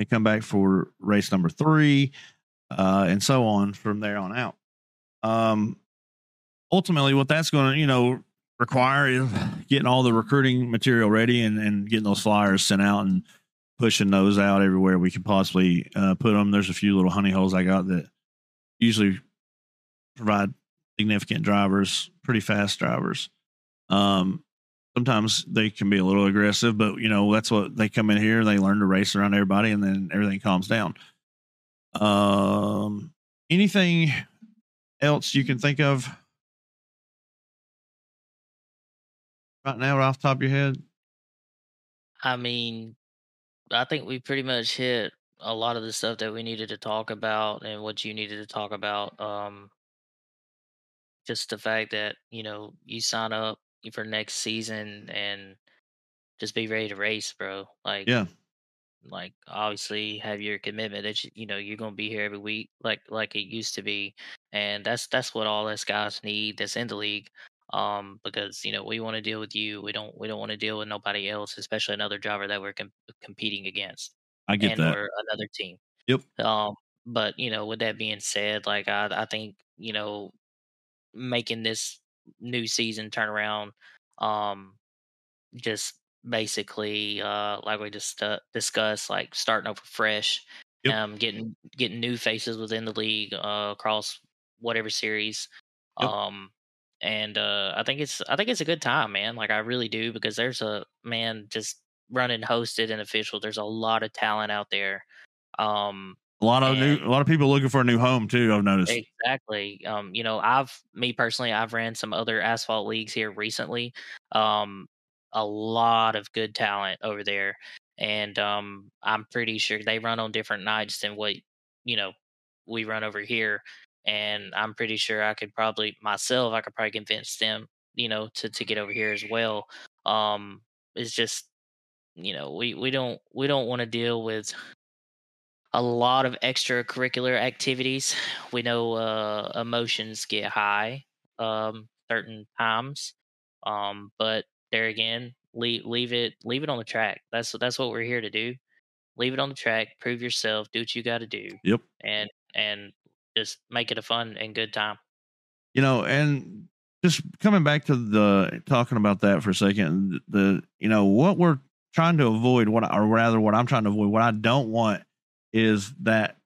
and come back for race number three, uh, and so on from there on out. Um, ultimately, what that's going to, you know, require is getting all the recruiting material ready and, and getting those flyers sent out and pushing those out everywhere we can possibly uh, put them. There's a few little honey holes I got that usually provide significant drivers, pretty fast drivers. Um, sometimes they can be a little aggressive, but you know that's what they come in here. They learn to race around everybody, and then everything calms down. Um, anything else you can think of right now, right off top of your head? I mean, I think we pretty much hit a lot of the stuff that we needed to talk about and what you needed to talk about. Um, just the fact that you know you sign up for next season and just be ready to race, bro. Like, Yeah, like obviously have your commitment that you, you know you're gonna be here every week, like like it used to be, and that's that's what all us guys need that's in the league. Um, because you know we want to deal with you. We don't we don't want to deal with nobody else, especially another driver that we're com- competing against I get and that. or another team. Yep. Um, but you know, with that being said, like I I think you know making this new season turn around, um, just basically uh like we just uh, discussed, like starting over fresh, Yep. um, getting getting new faces within the league uh, across whatever series. Yep. Um, and uh, I think it's I think it's a good time, man. Like I really do because there's a man just running hosted and official. There's a lot of talent out there. Um, A lot of new, a lot of people looking for a new home too. I've noticed. Exactly. Um, you know, I've me personally, I've ran some other asphalt leagues here recently. Um, a lot of good talent over there, and um, I'm pretty sure they run on different nights than what you know we run over here. And I'm pretty sure I could probably myself, I could probably convince them, you know, to to get over here as well. Um, it's just you know we we don't we don't want to deal with a lot of extracurricular activities. We know uh, emotions get high um, certain times, um, but there again, leave leave it leave it on the track. That's that's what we're here to do. Leave it on the track. Prove yourself. Do what you got to do, Yep. and and just make it a fun and good time. you know and just coming back to the talking about that for a second the you know what we're trying to avoid what or rather what i'm trying to avoid what i don't want is that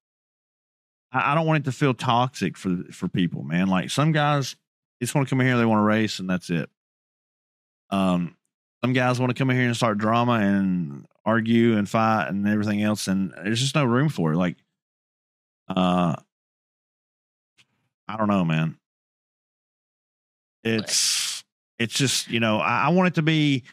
i, I don't want it to feel toxic for for people man like some guys just want to come in here they want to race and that's it um some guys want to come in here and start drama and argue and fight and everything else and there's just no room for it like uh i don't know man it's it's just you know I, I want it to be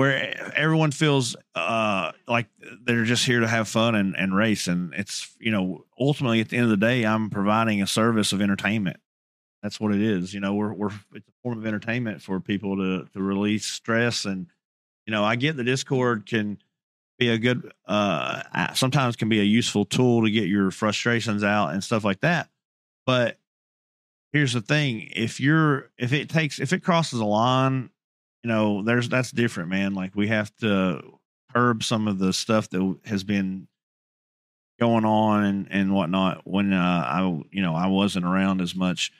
where everyone feels uh, like they're just here to have fun and, and race. And it's, you know, ultimately at the end of the day, I'm providing a service of entertainment. That's what it is. You know, we're, we're, it's a form of entertainment for people to, to release stress. And, you know, I get the Discord can be a good, uh, sometimes can be a useful tool to get your frustrations out and stuff like that. But here's the thing if you're, if it takes, if it crosses a line you know, there's that's different, man. Like we have to curb some of the stuff that has been going on and and whatnot when uh, I you know I wasn't around as much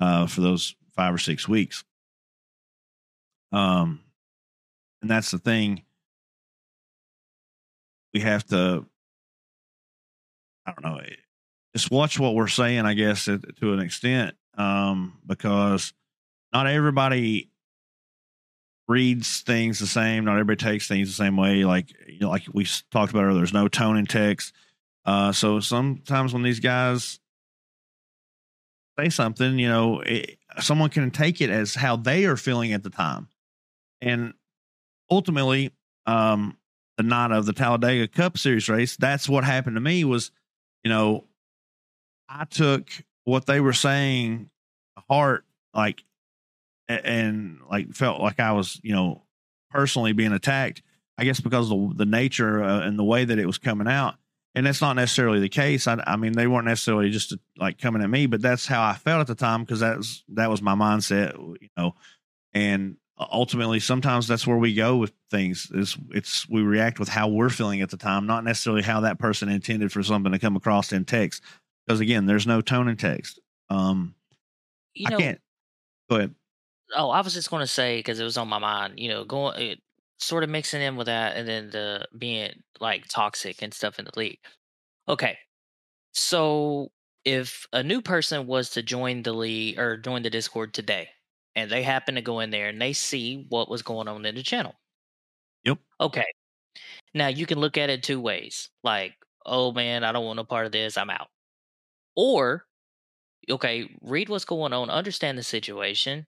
uh, for those five or six weeks. Um, and that's the thing. We have to. I don't know. Just watch what we're saying, I guess, to, an extent, um, because not everybody reads things the same. Not everybody takes things the same way. Like you know, like we talked about earlier, there's no tone in text. Uh, so sometimes when these guys say something, you know, it, someone can take it as how they are feeling at the time, and ultimately, um, the night of the Talladega Cup Series race, that's what happened to me. Was you know, I took what they were saying heart like and, like felt like I was, you know, personally being attacked. I guess because of the, the nature uh, and the way that it was coming out, and that's not necessarily the case. I, I mean, they weren't necessarily just like coming at me, but that's how I felt at the time because that's that was my mindset, you know. And ultimately, sometimes that's where we go with things. Is it's we react with how we're feeling at the time, not necessarily how that person intended for something to come across in text. Because again, there's no tone and text. Um, you know, I can't. Go ahead. Oh, I was just going to say because it was on my mind. You know, going it, sort of mixing in with that, and then the being like toxic and stuff in the league. Okay, so if a new person was to join the league or join the Discord today, and they happen to go in there and they see what was going on in the channel. Yep. Okay. Now you can look at it two ways. Like, oh man, I don't want no part of this. I'm out. Or, okay, read what's going on, understand the situation,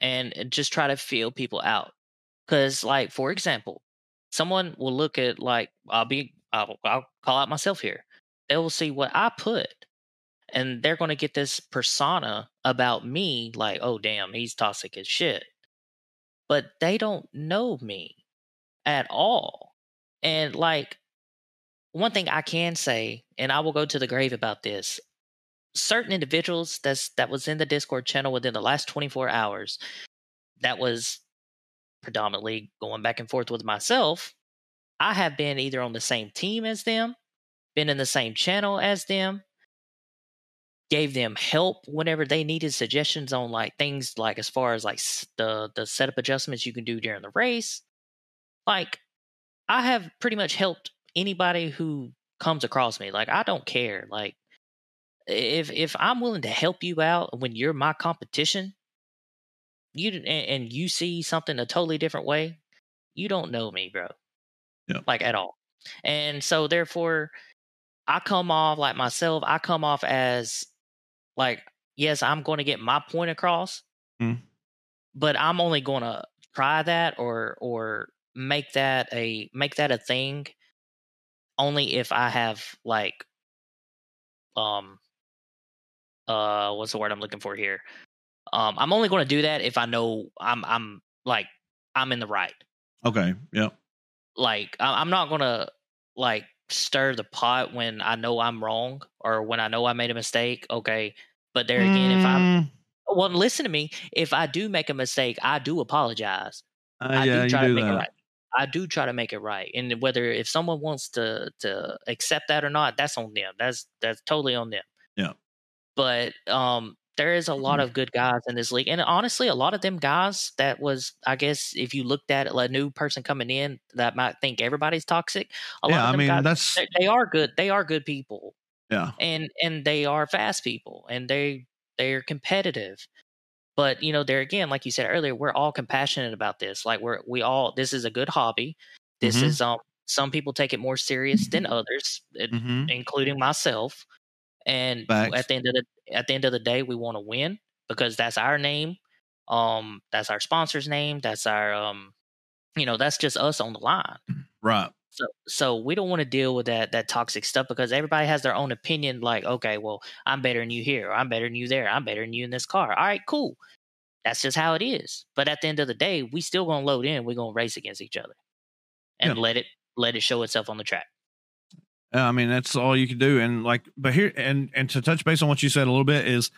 and just try to feel people out. Because, like, for example, someone will look at, like, I'll be, I'll, I'll call out myself here. They will see what I put, and they're going to get this persona about me, like, oh, damn, he's toxic as shit. But they don't know me at all. And, like, one thing I can say, and I will go to the grave about this certain individuals that's that was in the Discord channel within the last 24 hours that was predominantly going back and forth with myself. I have been either on the same team as them, been in the same channel as them, gave them help whenever they needed suggestions on like things like as far as like the the setup adjustments you can do during the race. Like I have pretty much helped anybody who comes across me. Like I don't care. Like if if I'm willing to help you out when you're my competition, you and, and you see something a totally different way, you don't know me, bro. Yeah. Like at all. And so therefore I come off like myself, I come off as like, yes, I'm going to get my point across. Mm. But I'm only going to try that or or make that a make that a thing only if I have like um uh what's the word I'm looking for here? Um I'm only going to do that if I know I'm I'm like I'm in the right. Okay. Yeah. Like I'm not going to like stir the pot when I know I'm wrong or when I know I made a mistake. Okay. But there again, mm. if I'm mm. well, listen to me. If I do make a mistake, I do apologize. Uh, I yeah, do try to make that. it right. I do try to make it right. And whether if someone wants to to accept that or not, that's on them. That's that's totally on them. Yeah but um, there is a lot mm-hmm. of good guys in this league, and honestly, a lot of them guys that was, I guess, if you looked at a new person coming in that might think everybody's toxic. A yeah, lot of them I mean guys, that's they are good. They are good people. Yeah, and and they are fast people, and they they're competitive. But you know, there again, like you said earlier, we're all compassionate about this. Like we're we all this is a good hobby. This mm-hmm. is um some people take it more serious than others, mm-hmm. including myself. And Facts. at the end of the at the end of the day, we want to win because that's our name Um, that's our sponsor's name. That's our um, you know, that's just us on the line. Right. So so we don't want to deal with that that toxic stuff because everybody has their own opinion. Like, okay, well, I'm better than you here, or I'm better than you there, I'm better than you in this car. All right, cool. That's just how it is. But at the end of the day, we still gonna load in. We're gonna race against each other, and Yeah. let it let it show itself on the track. Uh, I mean, that's all you can do. And like, but here and and to touch base on what you said a little bit is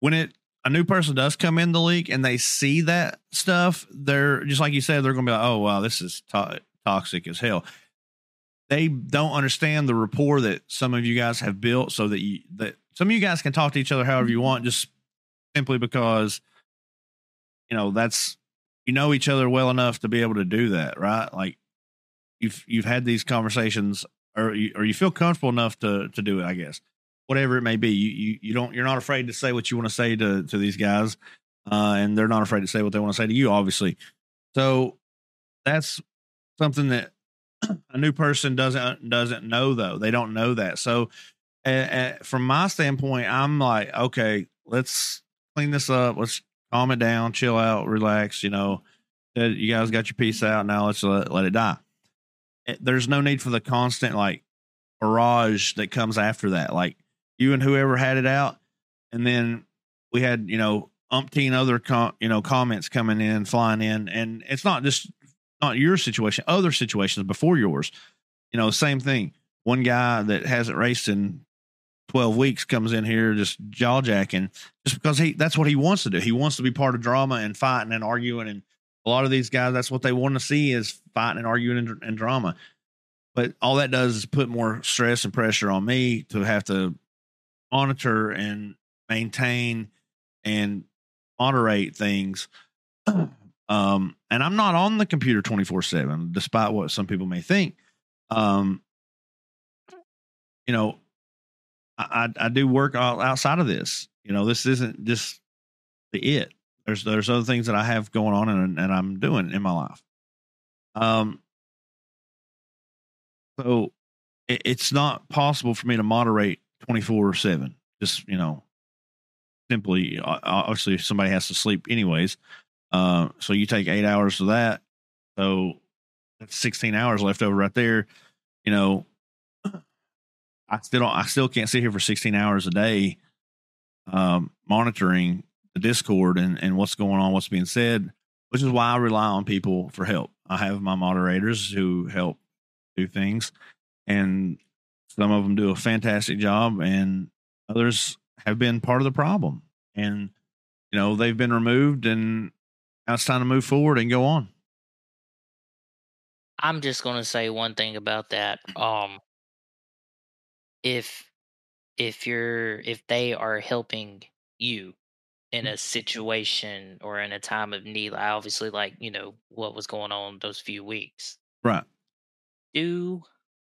when it a new person does come in the league and they see that stuff, they're just like you said, they're gonna be like, oh wow, this is to- toxic as hell. They don't understand the rapport that some of you guys have built, so that you that some of you guys can talk to each other however you want, just simply because you know that's you know each other well enough to be able to do that, right? Like you've you've had these conversations or you, or you feel comfortable enough to to do it, I guess. Whatever it may be, you you, you don't you're not afraid to say what you want to say to to these guys, uh, and they're not afraid to say what they want to say to you, obviously. So that's something that a new person doesn't doesn't know though. They don't know that. So from my standpoint, I'm like, okay, let's clean this up. Let's calm it down, chill out, relax. You know, Uh, you guys got your piece out. Now let's let, let it die there's no need for the constant like barrage that comes after that. Like you and whoever had it out, and then we had you know umpteen other com- you know comments coming in, flying in, and it's not just not your situation, other situations before yours. You know, same thing. One guy that hasn't raced in 12 weeks comes in here just jaw jacking just because he that's what he wants to do. He wants to be part of drama and fighting and arguing and a lot of these guys that's what they want to see is fighting and arguing and, and drama. But all that does is put more stress and pressure on me to have to monitor and maintain and moderate things. Um and i'm not on the computer 24 7 despite what some people may think. Um you know i i, I do work out- outside of this. You know this isn't just the it there's there's other things that I have going on and, and I'm doing in my life. Um, so it, it's not possible for me to moderate 24 seven. Just you know, simply obviously somebody has to sleep anyways. Uh, so you take eight hours of that, so that's 16 hours left over right there. You know, I still. I still can't sit here for 16 hours a day, um, monitoring the Discord and, and what's going on, what's being said, which is why I rely on people for help. I have my moderators who help do things, and some of them do a fantastic job, and others have been part of the problem. And, you know, they've been removed, and now it's time to move forward and go on. I'm just gonna say one thing about that. Um, if if you're if they are helping you in a situation or in a time of need, I obviously like you know what was going on those few weeks, Right. do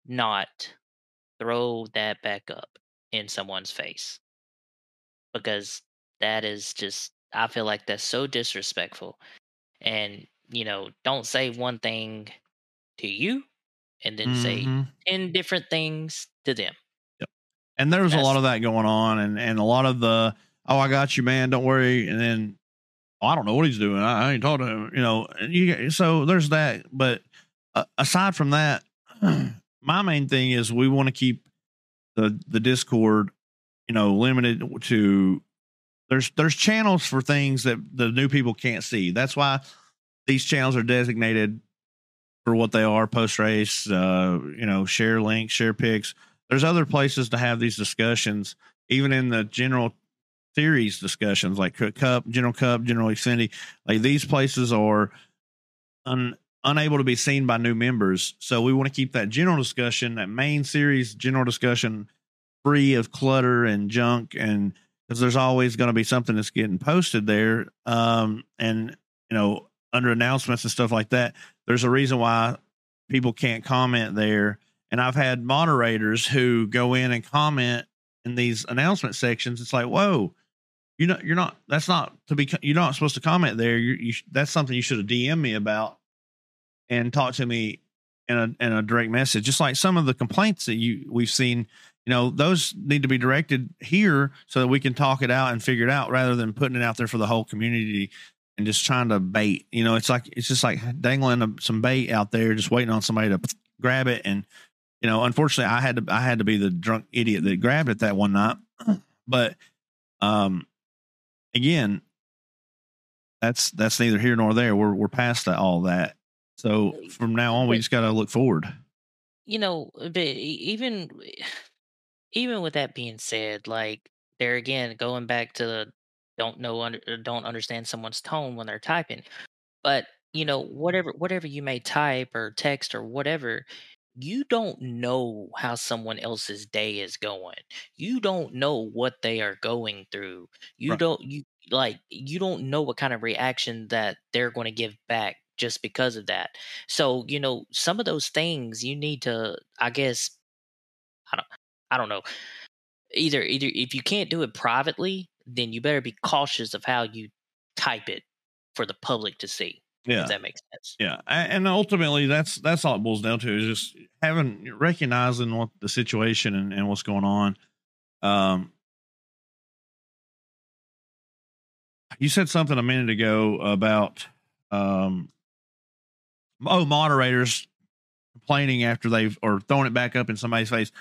not throw that back up in someone's face because that is just I feel like that's so disrespectful. And you know, don't say one thing to you and then say Mhm. 10 different things to them. and there was a lot of that going on and and a lot of the oh i got you man don't worry and then oh, i don't know what he's doing i, I ain't talking to him you know you so there's that but uh, aside from that my main thing is we want to keep the the discord you know limited to there's there's channels for things that the new people can't see. That's why these channels are designated for what they are post race uh you know share links share pics. There's other places to have these discussions, even in the general series discussions like Cook Cup, General Cup, General Xfinity. Like these places are un, unable to be seen by new members. So we want to keep that general discussion, that main series general discussion, free of clutter and junk, and because there's always going to be something that's getting posted there. Um, and you know, under announcements and stuff like that, there's a reason why people can't comment there and I've had moderators who go in and comment in these announcement sections. It's like, whoa, you know, you're not. That's not to be. You're not supposed to comment there. You, you that's something you should have DM me about and talk to me in a in a direct message. Just like some of the complaints that you we've seen, you know, those need to be directed here so that we can talk it out and figure it out rather than putting it out there for the whole community and just trying to bait. You know, it's like it's just like dangling a, some bait out there, just waiting on somebody to grab it. And you know, unfortunately, I had to I had to be the drunk idiot that grabbed it that one night. But um, again, that's that's neither here nor there. We're we're past all that. So from now on, we just got to look forward. You know, but even even with that being said, like there again, going back to the don't know under, uh, don't understand someone's tone when they're typing, but you know whatever whatever you may type or text or whatever you don't know how someone else's day is going. You don't know what they are going through. You Right. don't you like you don't know what kind of reaction that they're going to give back just because of that. So you know some of those things you need to i guess i don't i don't know either either if you can't do it privately then you better be cautious of how you type it for the public to see Yeah. if that makes sense Yeah, and ultimately, that's that's all it boils down to is just having recognizing what the situation and, and what's going on. Um, you said something a minute ago about um, oh moderators complaining after they've or throwing it back up in somebody's face.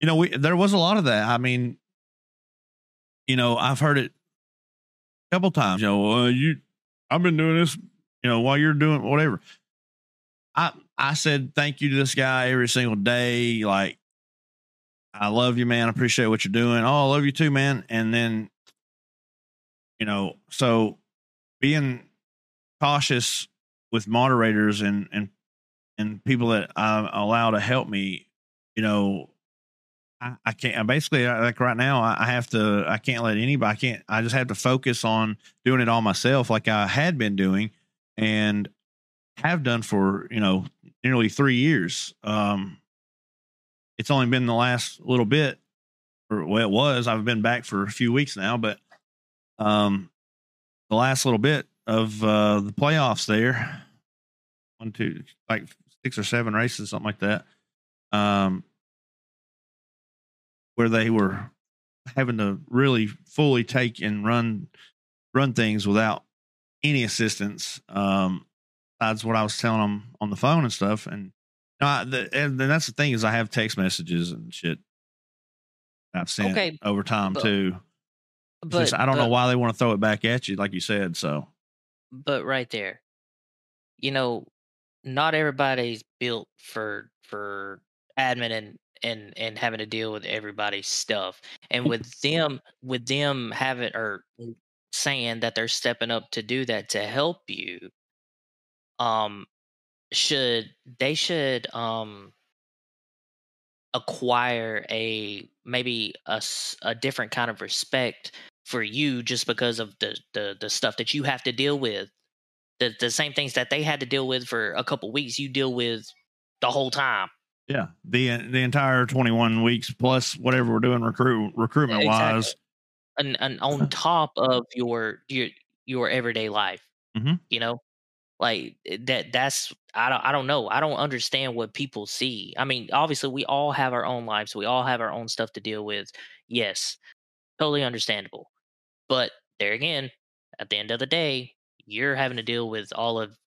You know, we there was a lot of that. I mean, you know, I've heard it a couple times. You know, uh, you I've been doing this you know, while you're doing whatever. I I said thank you to this guy every single day. Like, I love you, man. I appreciate what you're doing. Oh, I love you too, man. And then, you know, so being cautious with moderators and and and people that I allow to help me, you know, I, I can't. I basically like right now. I, I have to. I can't let anybody. I can't. I just have to focus on doing it all myself, like I had been doing and have done for you know nearly three years. Um, it's only been the last little bit, or well, it was. I've been back for a few weeks now, but um, the last little bit of uh, the playoffs there, one, two, like six or seven races, something like that, um, where they were having to really fully take and run run things without any assistance um besides what I was telling them on the phone and stuff. And, uh, the, and then that's the thing is I have text messages and shit I've sent Okay, over time but- too. It's but just, I don't but- know why they want to throw it back at you, like you said. So but right there you know not everybody's built for for admin and and and having to deal with everybody's stuff and with them with them having or saying that they're stepping up to do that to help you um should they should um acquire a maybe a, a different kind of respect for you just because of the, the the stuff that you have to deal with the the same things that they had to deal with for a couple weeks you deal with the whole time yeah, the the entire twenty one weeks plus whatever we're doing recruit recruitment wise. And and on top of your your your everyday life Mhm. you know like eh, that that's i don't i don't know i don't understand what people see i mean obviously we all have our own lives we all have our own stuff to deal with yes totally understandable but there again at the end of the day you're having to deal with all of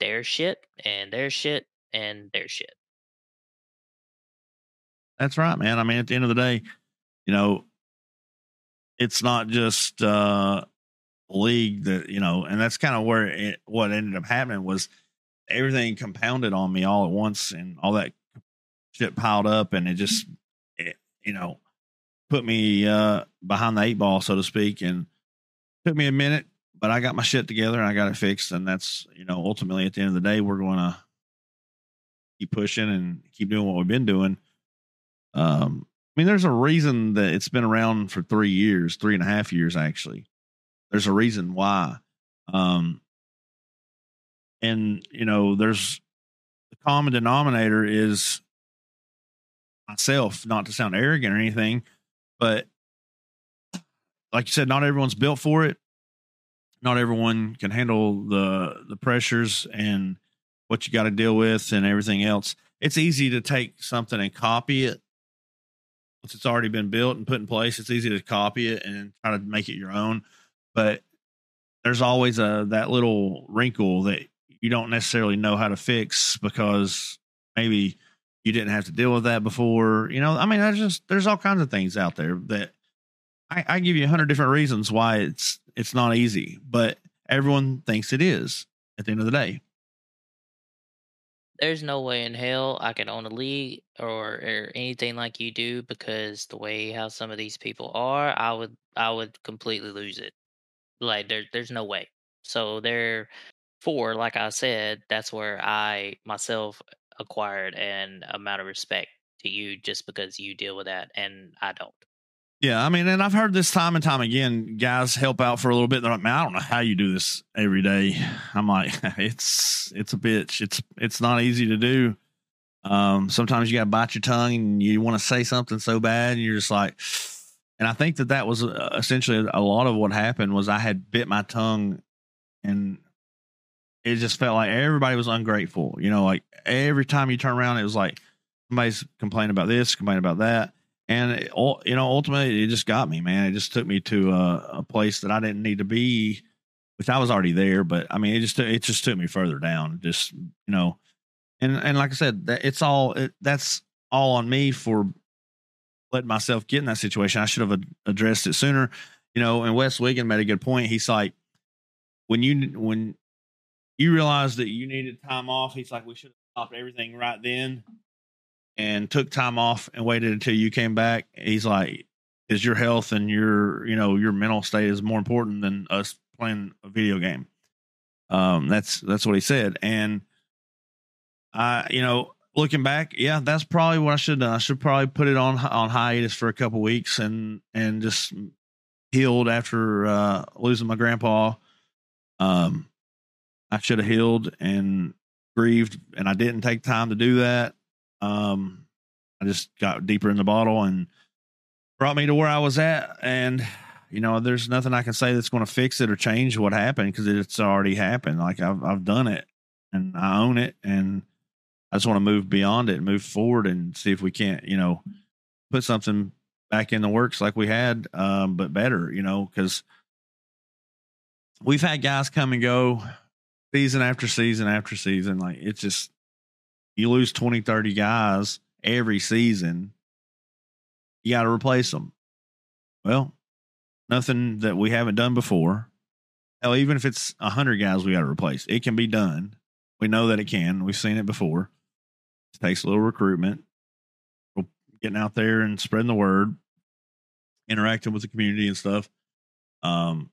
their shit and their shit and their shit That's right, man. I mean, at the end of the day, you know, it's not just uh league that you know, and that's kind of where it, what ended up happening was everything compounded on me all at once, and all that shit piled up, and it just, it, you know, put me uh behind the eight ball, so to speak, and took me a minute, but I got my shit together and I got it fixed, and that's you know, ultimately at the end of the day, we're going to keep pushing and keep doing what we've been doing. Um, mean, there's a reason that it's been around for three years, three and a half years actually. There's a reason why. Um, and you know, there's the common denominator is myself, not to sound arrogant or anything, but like you said, not everyone's built for it. Not everyone can handle the the pressures and what you got to deal with and everything else. It's easy to take something and copy it once it's already been built and put in place, it's easy to copy it and try to make it your own. But there's always a that little wrinkle that you don't necessarily know how to fix because maybe you didn't have to deal with that before. You know, I mean, there's just there's all kinds of things out there that I, I give you a hundred different reasons why it's it's not easy, but everyone thinks it is at the end of the day. There's no way in hell I could own a league or, or anything like you do because the way how some of these people are, I would I would completely lose it. Like there there's no way. So there for like I said, that's where I myself acquired an amount of respect to you just because you deal with that and I don't. Yeah, I mean, and I've heard this time and time again. Guys help out for a little bit. They're like, man, I don't know how you do this every day. I'm like, it's it's a bitch. It's it's not easy to do. Um, sometimes you got to bite your tongue and you want to say something so bad, and you're just like. And I think that that was uh, essentially a lot of what happened was I had bit my tongue, and it just felt like everybody was ungrateful. You know, like every time you turn around, it was like somebody's complaining about this, complaining about that and it, you know ultimately it just got me man. It just took me to a, a, place that i didn't need to be which i was already there but i mean it just it just took me further down just you know. And and like i said that it's all it, that's all on me for letting myself get in that situation. I should have addressed it sooner. You know and wes wigan made a good point. He's like when you when you realize that you needed time off he's like we should have stopped everything right then and took time off and waited until you came back, he's like, "Is your health and your you know your mental state is more important than us playing a video game?" Um, that's that's what he said, and I you know looking back, yeah, that's probably what I should have done. I should probably put it on on hiatus for a couple weeks and and just healed after uh, losing my grandpa. Um, I should have healed and grieved, and I didn't take time to do that. Um, I just got deeper in the bottle and brought me to where I was at. And, you know, there's nothing I can say that's going to fix it or change what happened because it's already happened. Like I've, I've done it and I own it. And I just want to move beyond it, move forward and see if we can't, you know, put something back in the works like we had, um, but better, you know, because we've had guys come and go season after season after season. Like it's just, you lose 20, 30 guys every season, you got to replace them. Well, nothing that we haven't done before. Hell, even if it's 100 guys we got to replace, it can be done. We know that it can. We've seen it before. It takes a little recruitment, getting out there and spreading the word, interacting with the community and stuff. Um,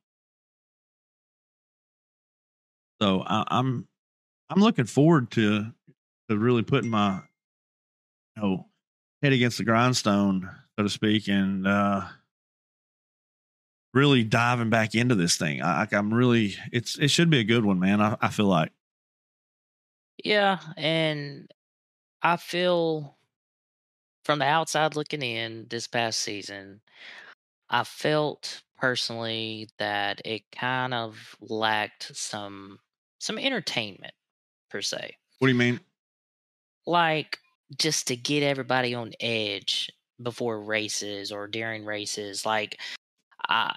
so I, I'm I'm looking forward to to really putting my you know head against the grindstone, so to speak, and uh, really diving back into this thing. I, I'm really it's it should be a good one, man. I, I feel like. Yeah, and I feel from the outside looking in this past season, I felt personally that it kind of lacked some some entertainment per se. What do you mean? Like just to get everybody on edge before races or during races like i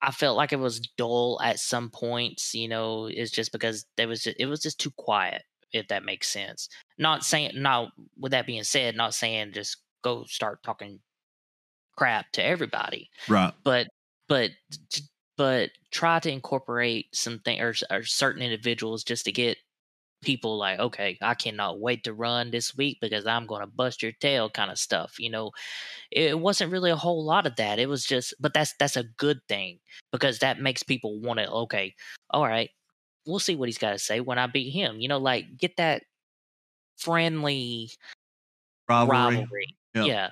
i felt like it was dull at some points you know it's just because there was just, it was just too quiet if that makes sense. Not saying not with that being said not saying just go start talking crap to everybody right. but but but try to incorporate something or, or certain individuals just to get people like, okay, I cannot wait to run this week because I'm going to bust your tail kind of stuff. You know, it wasn't really a whole lot of that. It was just, but that's that's a good thing because that makes people want to. Okay, all right, we'll see what he's got to say when I beat him. You know, like get that friendly rivalry. rivalry. Yep. Yeah.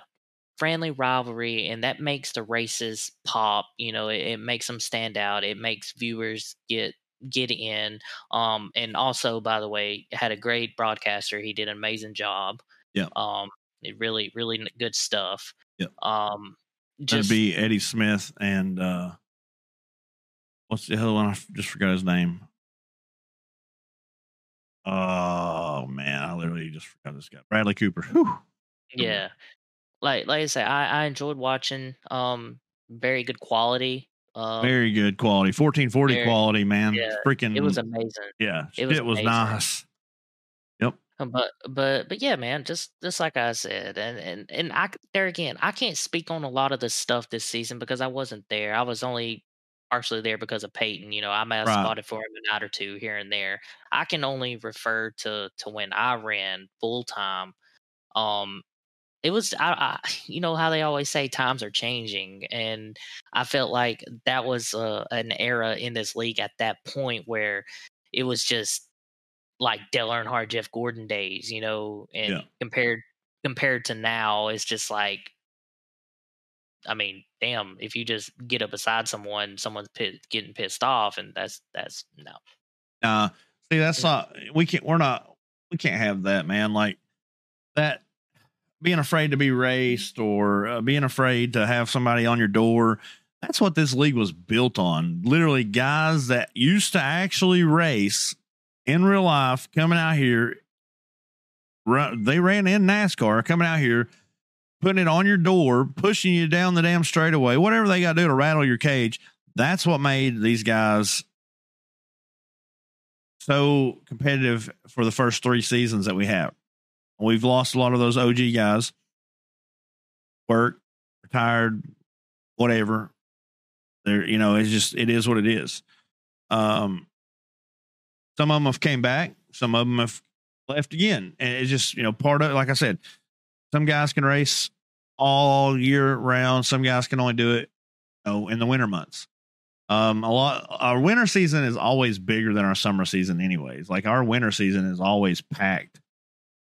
Friendly rivalry, and that makes the races pop. You know, it, it makes them stand out. It makes viewers get get in. Um, and also, by the way, had a great broadcaster. He did an amazing job. Yeah. Um, it really, really good stuff. Yeah. Um, just That'd be Eddie Smith and uh, what's the other one? I just forgot his name. Oh man, I literally just forgot this guy, Bradley Cooper. Whew. Yeah, like like I say, I I enjoyed watching. Um, very good quality Um, Very good quality. 1440 very- quality, man. yeah, Freaking it was amazing. yeah, it was it was nice. Um, But but but yeah, man, just just like I said, and and and I there again, I can't speak on a lot of the stuff this season because I wasn't there. I was only partially there because of Peyton. You know, I may have Right. spotted for him a night or two here and there. I can only refer to to when I ran full time. Um, it was I, I you know how they always say times are changing, and I felt like that was uh, an era in this league at that point where it was just like Dale Earnhardt, Jeff Gordon days, you know, and Yeah. compared compared to now, it's just like, I mean, damn, if you just get up beside someone, someone's getting pissed off, and that's that's no, Uh see that's Yeah. not we can't we're not we can't have that, man. Like that being afraid to be raced or uh, being afraid to have somebody on your door. That's what this league was built on. Literally guys that used to actually race in real life coming out here run, they ran in NASCAR coming out here putting it on your door, pushing you down the damn straightaway, whatever they got to do to rattle your cage. That's what made these guys so competitive for the first three seasons that we have. We've lost a lot of those OG guys. Work, retired, whatever. There, you know, it's just it is what it is. Um, some of them have came back, some of them have left again, and it's just you know part of like I said, some guys can race all year round. Some guys can only do it, you know, in the winter months. Um, a lot. Our winter season is always bigger than our summer season, anyways. Like our winter season is always packed,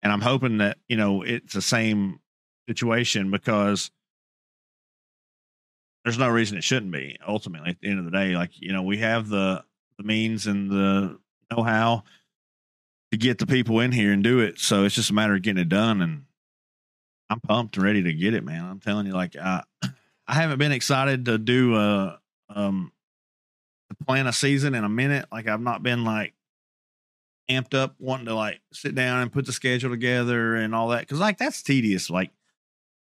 and I'm hoping that you know it's the same situation because there's no reason it shouldn't be. Ultimately, at the end of the day, like you know, we have the the means and the know how to get the people in here and do it. So it's just a matter of getting it done, and I'm pumped and ready to get it, man. I'm telling you, like I, I haven't been excited to do a um to plan a season in a minute. Like I've not been like amped up wanting to like sit down and put the schedule together and all that because like that's tedious. Like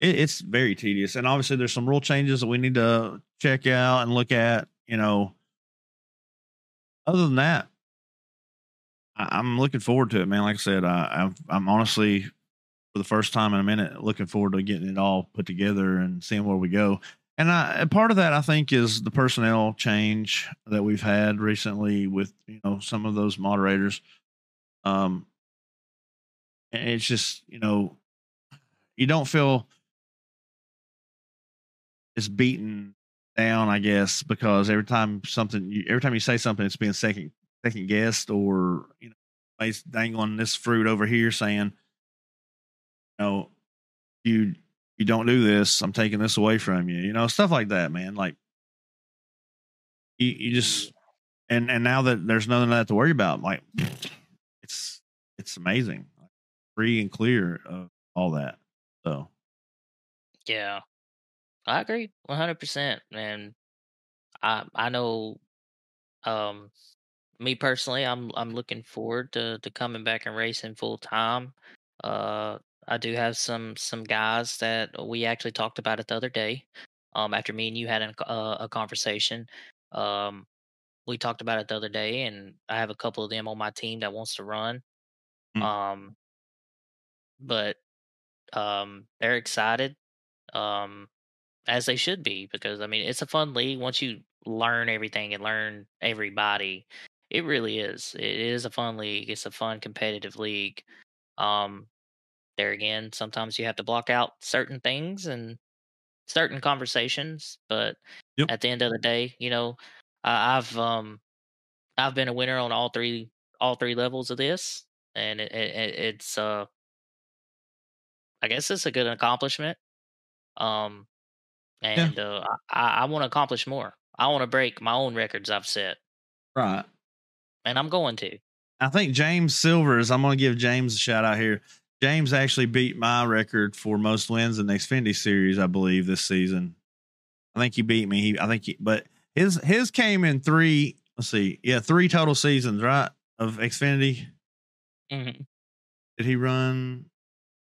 it, it's very tedious, and obviously there's some rule changes that we need to check out and look at. You know, other than that, I, I'm looking forward to it, man. Like I said, I, I'm, I'm honestly for the first time in a minute looking forward to getting it all put together and seeing where we go. And I, part of that, I think, is the personnel change that we've had recently with you know some of those moderators. Um, and it's just you know you don't feel it's beaten down, I guess, because every time something, you, every time you say something, it's being second second guessed, or you know, somebody's dangling this fruit over here, saying, you know, you you don't do this, I'm taking this away from you, you know, stuff like that, man. Like you, you just and and now that there's nothing to worry about, like it's amazing, free and clear of all that. So yeah, I agree, one hundred percent, and I I know, um, me personally, I'm I'm looking forward to to coming back and racing full time. Uh, I do have some some guys that we actually talked about it the other day. Um, after me and you had a, uh, a conversation, um, we talked about it the other day, and I have a couple of them on my team that wants to run. Mm. Um, but um, they're excited, um, as they should be, because I mean it's a fun league. Once you learn everything and learn everybody, it really is. It is a fun league. It's a fun competitive league. Um, there again, sometimes you have to block out certain things and certain conversations, but Yep. at the end of the day, you know, I've um I've been a winner on all three all three levels of this, and it, it, it's uh I guess it's a good accomplishment. Um, and uh, I, I want to accomplish more. I want to break my own records I've set, right. and I'm going to. I think James Silvers, I'm going to give James a shout out here. James actually beat my record for most wins in the Xfinity series, I believe, this season. I think he beat me. He, I think, he, but his his came in three. Let's see, yeah, three total seasons, right? Of Xfinity. Hmm Did he run?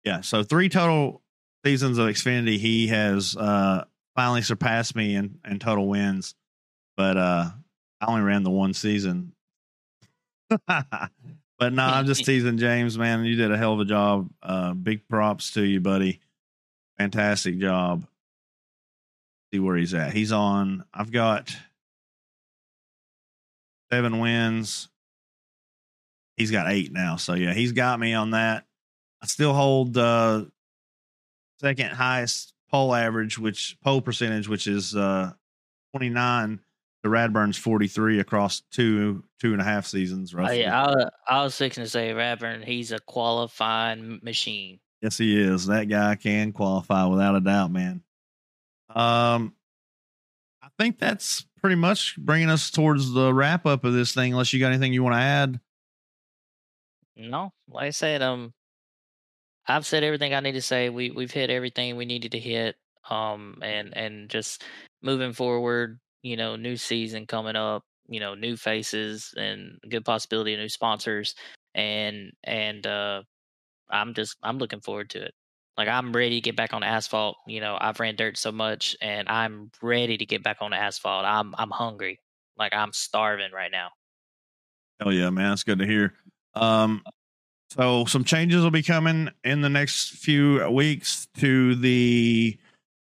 Yeah, so three total seasons of Xfinity. He has uh finally surpassed me in in total wins. but uh, I only ran the one season. but no, I'm just teasing James, man. You did a hell of a job. Uh, big props to you, buddy. Fantastic job. See where he's at. He's on. I've got seven wins. He's got eight now. So yeah, he's got me on that. I still hold uh second highest pole average, which pole percentage, which is uh 29 the Radburn's 43 across two two and a half seasons Oh, roughly. yeah, I, I was fixing to say Radburn. He's a qualifying machine. Yes, he is. That guy can qualify without a doubt, man. Um, I think that's pretty much bringing us towards the wrap up of this thing. Unless you got anything you want to add. No, like I said, um, I've said everything I need to say. We we've hit everything we needed to hit. Um, and and just moving forward, you know, new season coming up. You know, new faces and good possibility of new sponsors. And and uh, I'm just I'm looking forward to it. Like I'm ready to get back on asphalt. You know, I've ran dirt so much, and I'm ready to get back on asphalt. I'm I'm hungry. Like I'm starving right now. Hell yeah, man. It's good to hear. Um, so some changes will be coming in the next few weeks to the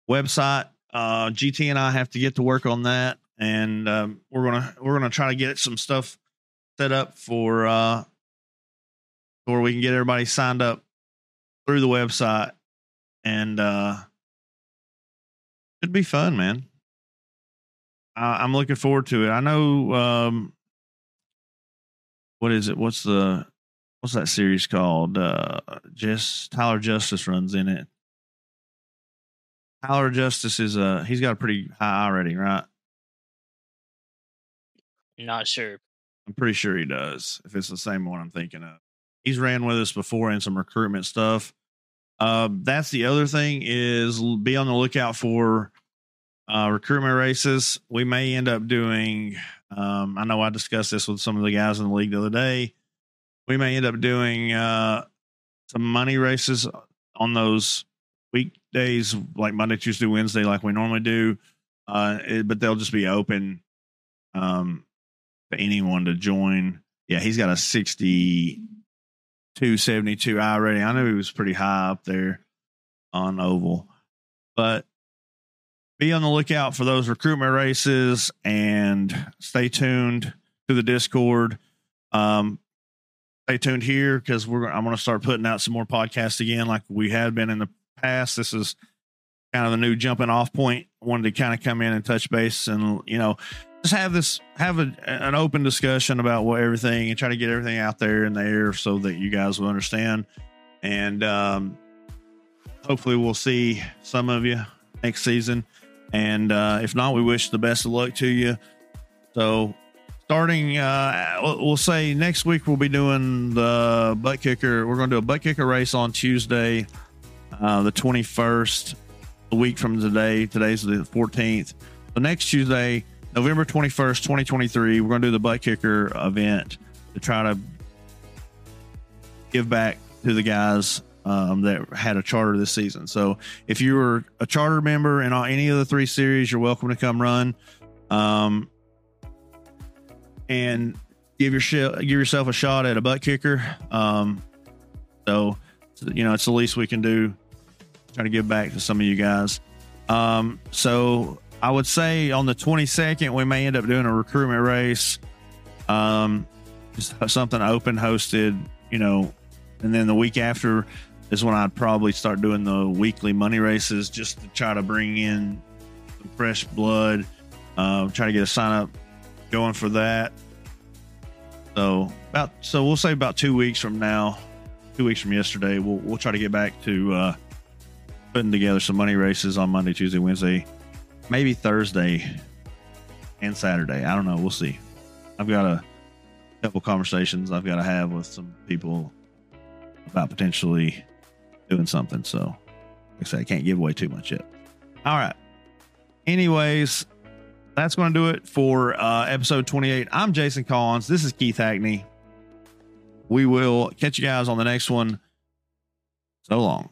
website. Uh, GT and I have to get to work on that, and um, we're gonna we're gonna try to get some stuff set up for uh, where we can get everybody signed up through the website, and uh, it'd be fun, man. I, I'm looking forward to it. I know. Um, what is it? What's the what's that series called? Uh just Tyler Justice runs in it. Tyler Justice is uh he's got a pretty high iRating, right? Not sure. I'm pretty sure he does. If it's the same one I'm thinking of, he's ran with us before in some recruitment stuff. Uh, that's the other thing is be on the lookout for uh, recruitment races. We may end up doing. Um, I know I discussed this with some of the guys in the league the other day. We may end up doing uh, some money races on those weekdays, like Monday, Tuesday, Wednesday, like we normally do. Uh, it, but they'll just be open um, to anyone to join. Yeah, he's got a 62, 72 iRating. I knew he was pretty high up there on Oval. But be on the lookout for those recruitment races and stay tuned to the Discord. Um, stay tuned here because we're I'm going to start putting out some more podcasts again, like we had been in the past. This is kind of the new jumping off point. Wanted to kind of come in and touch base and you know just have this have a, an open discussion about what everything and try to get everything out there in the air so that you guys will understand and um, hopefully we'll see some of you next season and uh, if not we wish the best of luck to you. So starting uh, we'll say next week we'll be doing the butt kicker. We're going to do a butt kicker race on tuesday uh, the 21st a week from today. Today's the 14th the next tuesday November 21st, 2023, we're going to do the butt kicker event to try to give back to the guys um, that had a charter this season. So if you were a charter member in all- any of the three series, you're welcome to come run um, and give your sh- give yourself a shot at a butt kicker. Um, so, you know, it's the least we can do. Try to give back to some of you guys. Um, so I would say on the 22nd, we may end up doing a recruitment race. Um, something open hosted, you know, and then the week after is when I'd probably start doing the weekly money races just to try to bring in some fresh blood. Uh, try to get a sign up going for that. So about so we'll say about two weeks from now, two weeks from yesterday, we'll we'll try to get back to uh, putting together some money races on Monday, Tuesday, Wednesday, maybe Thursday and Saturday. I don't know. We'll see. I've got a couple conversations I've got to have with some people about potentially doing something. So, like I say, I can't give away too much yet. All right. Anyways, that's going to do it for uh, episode 28. I'm Jason Collins. This is Keith Hackney. We will catch you guys on the next one. So long.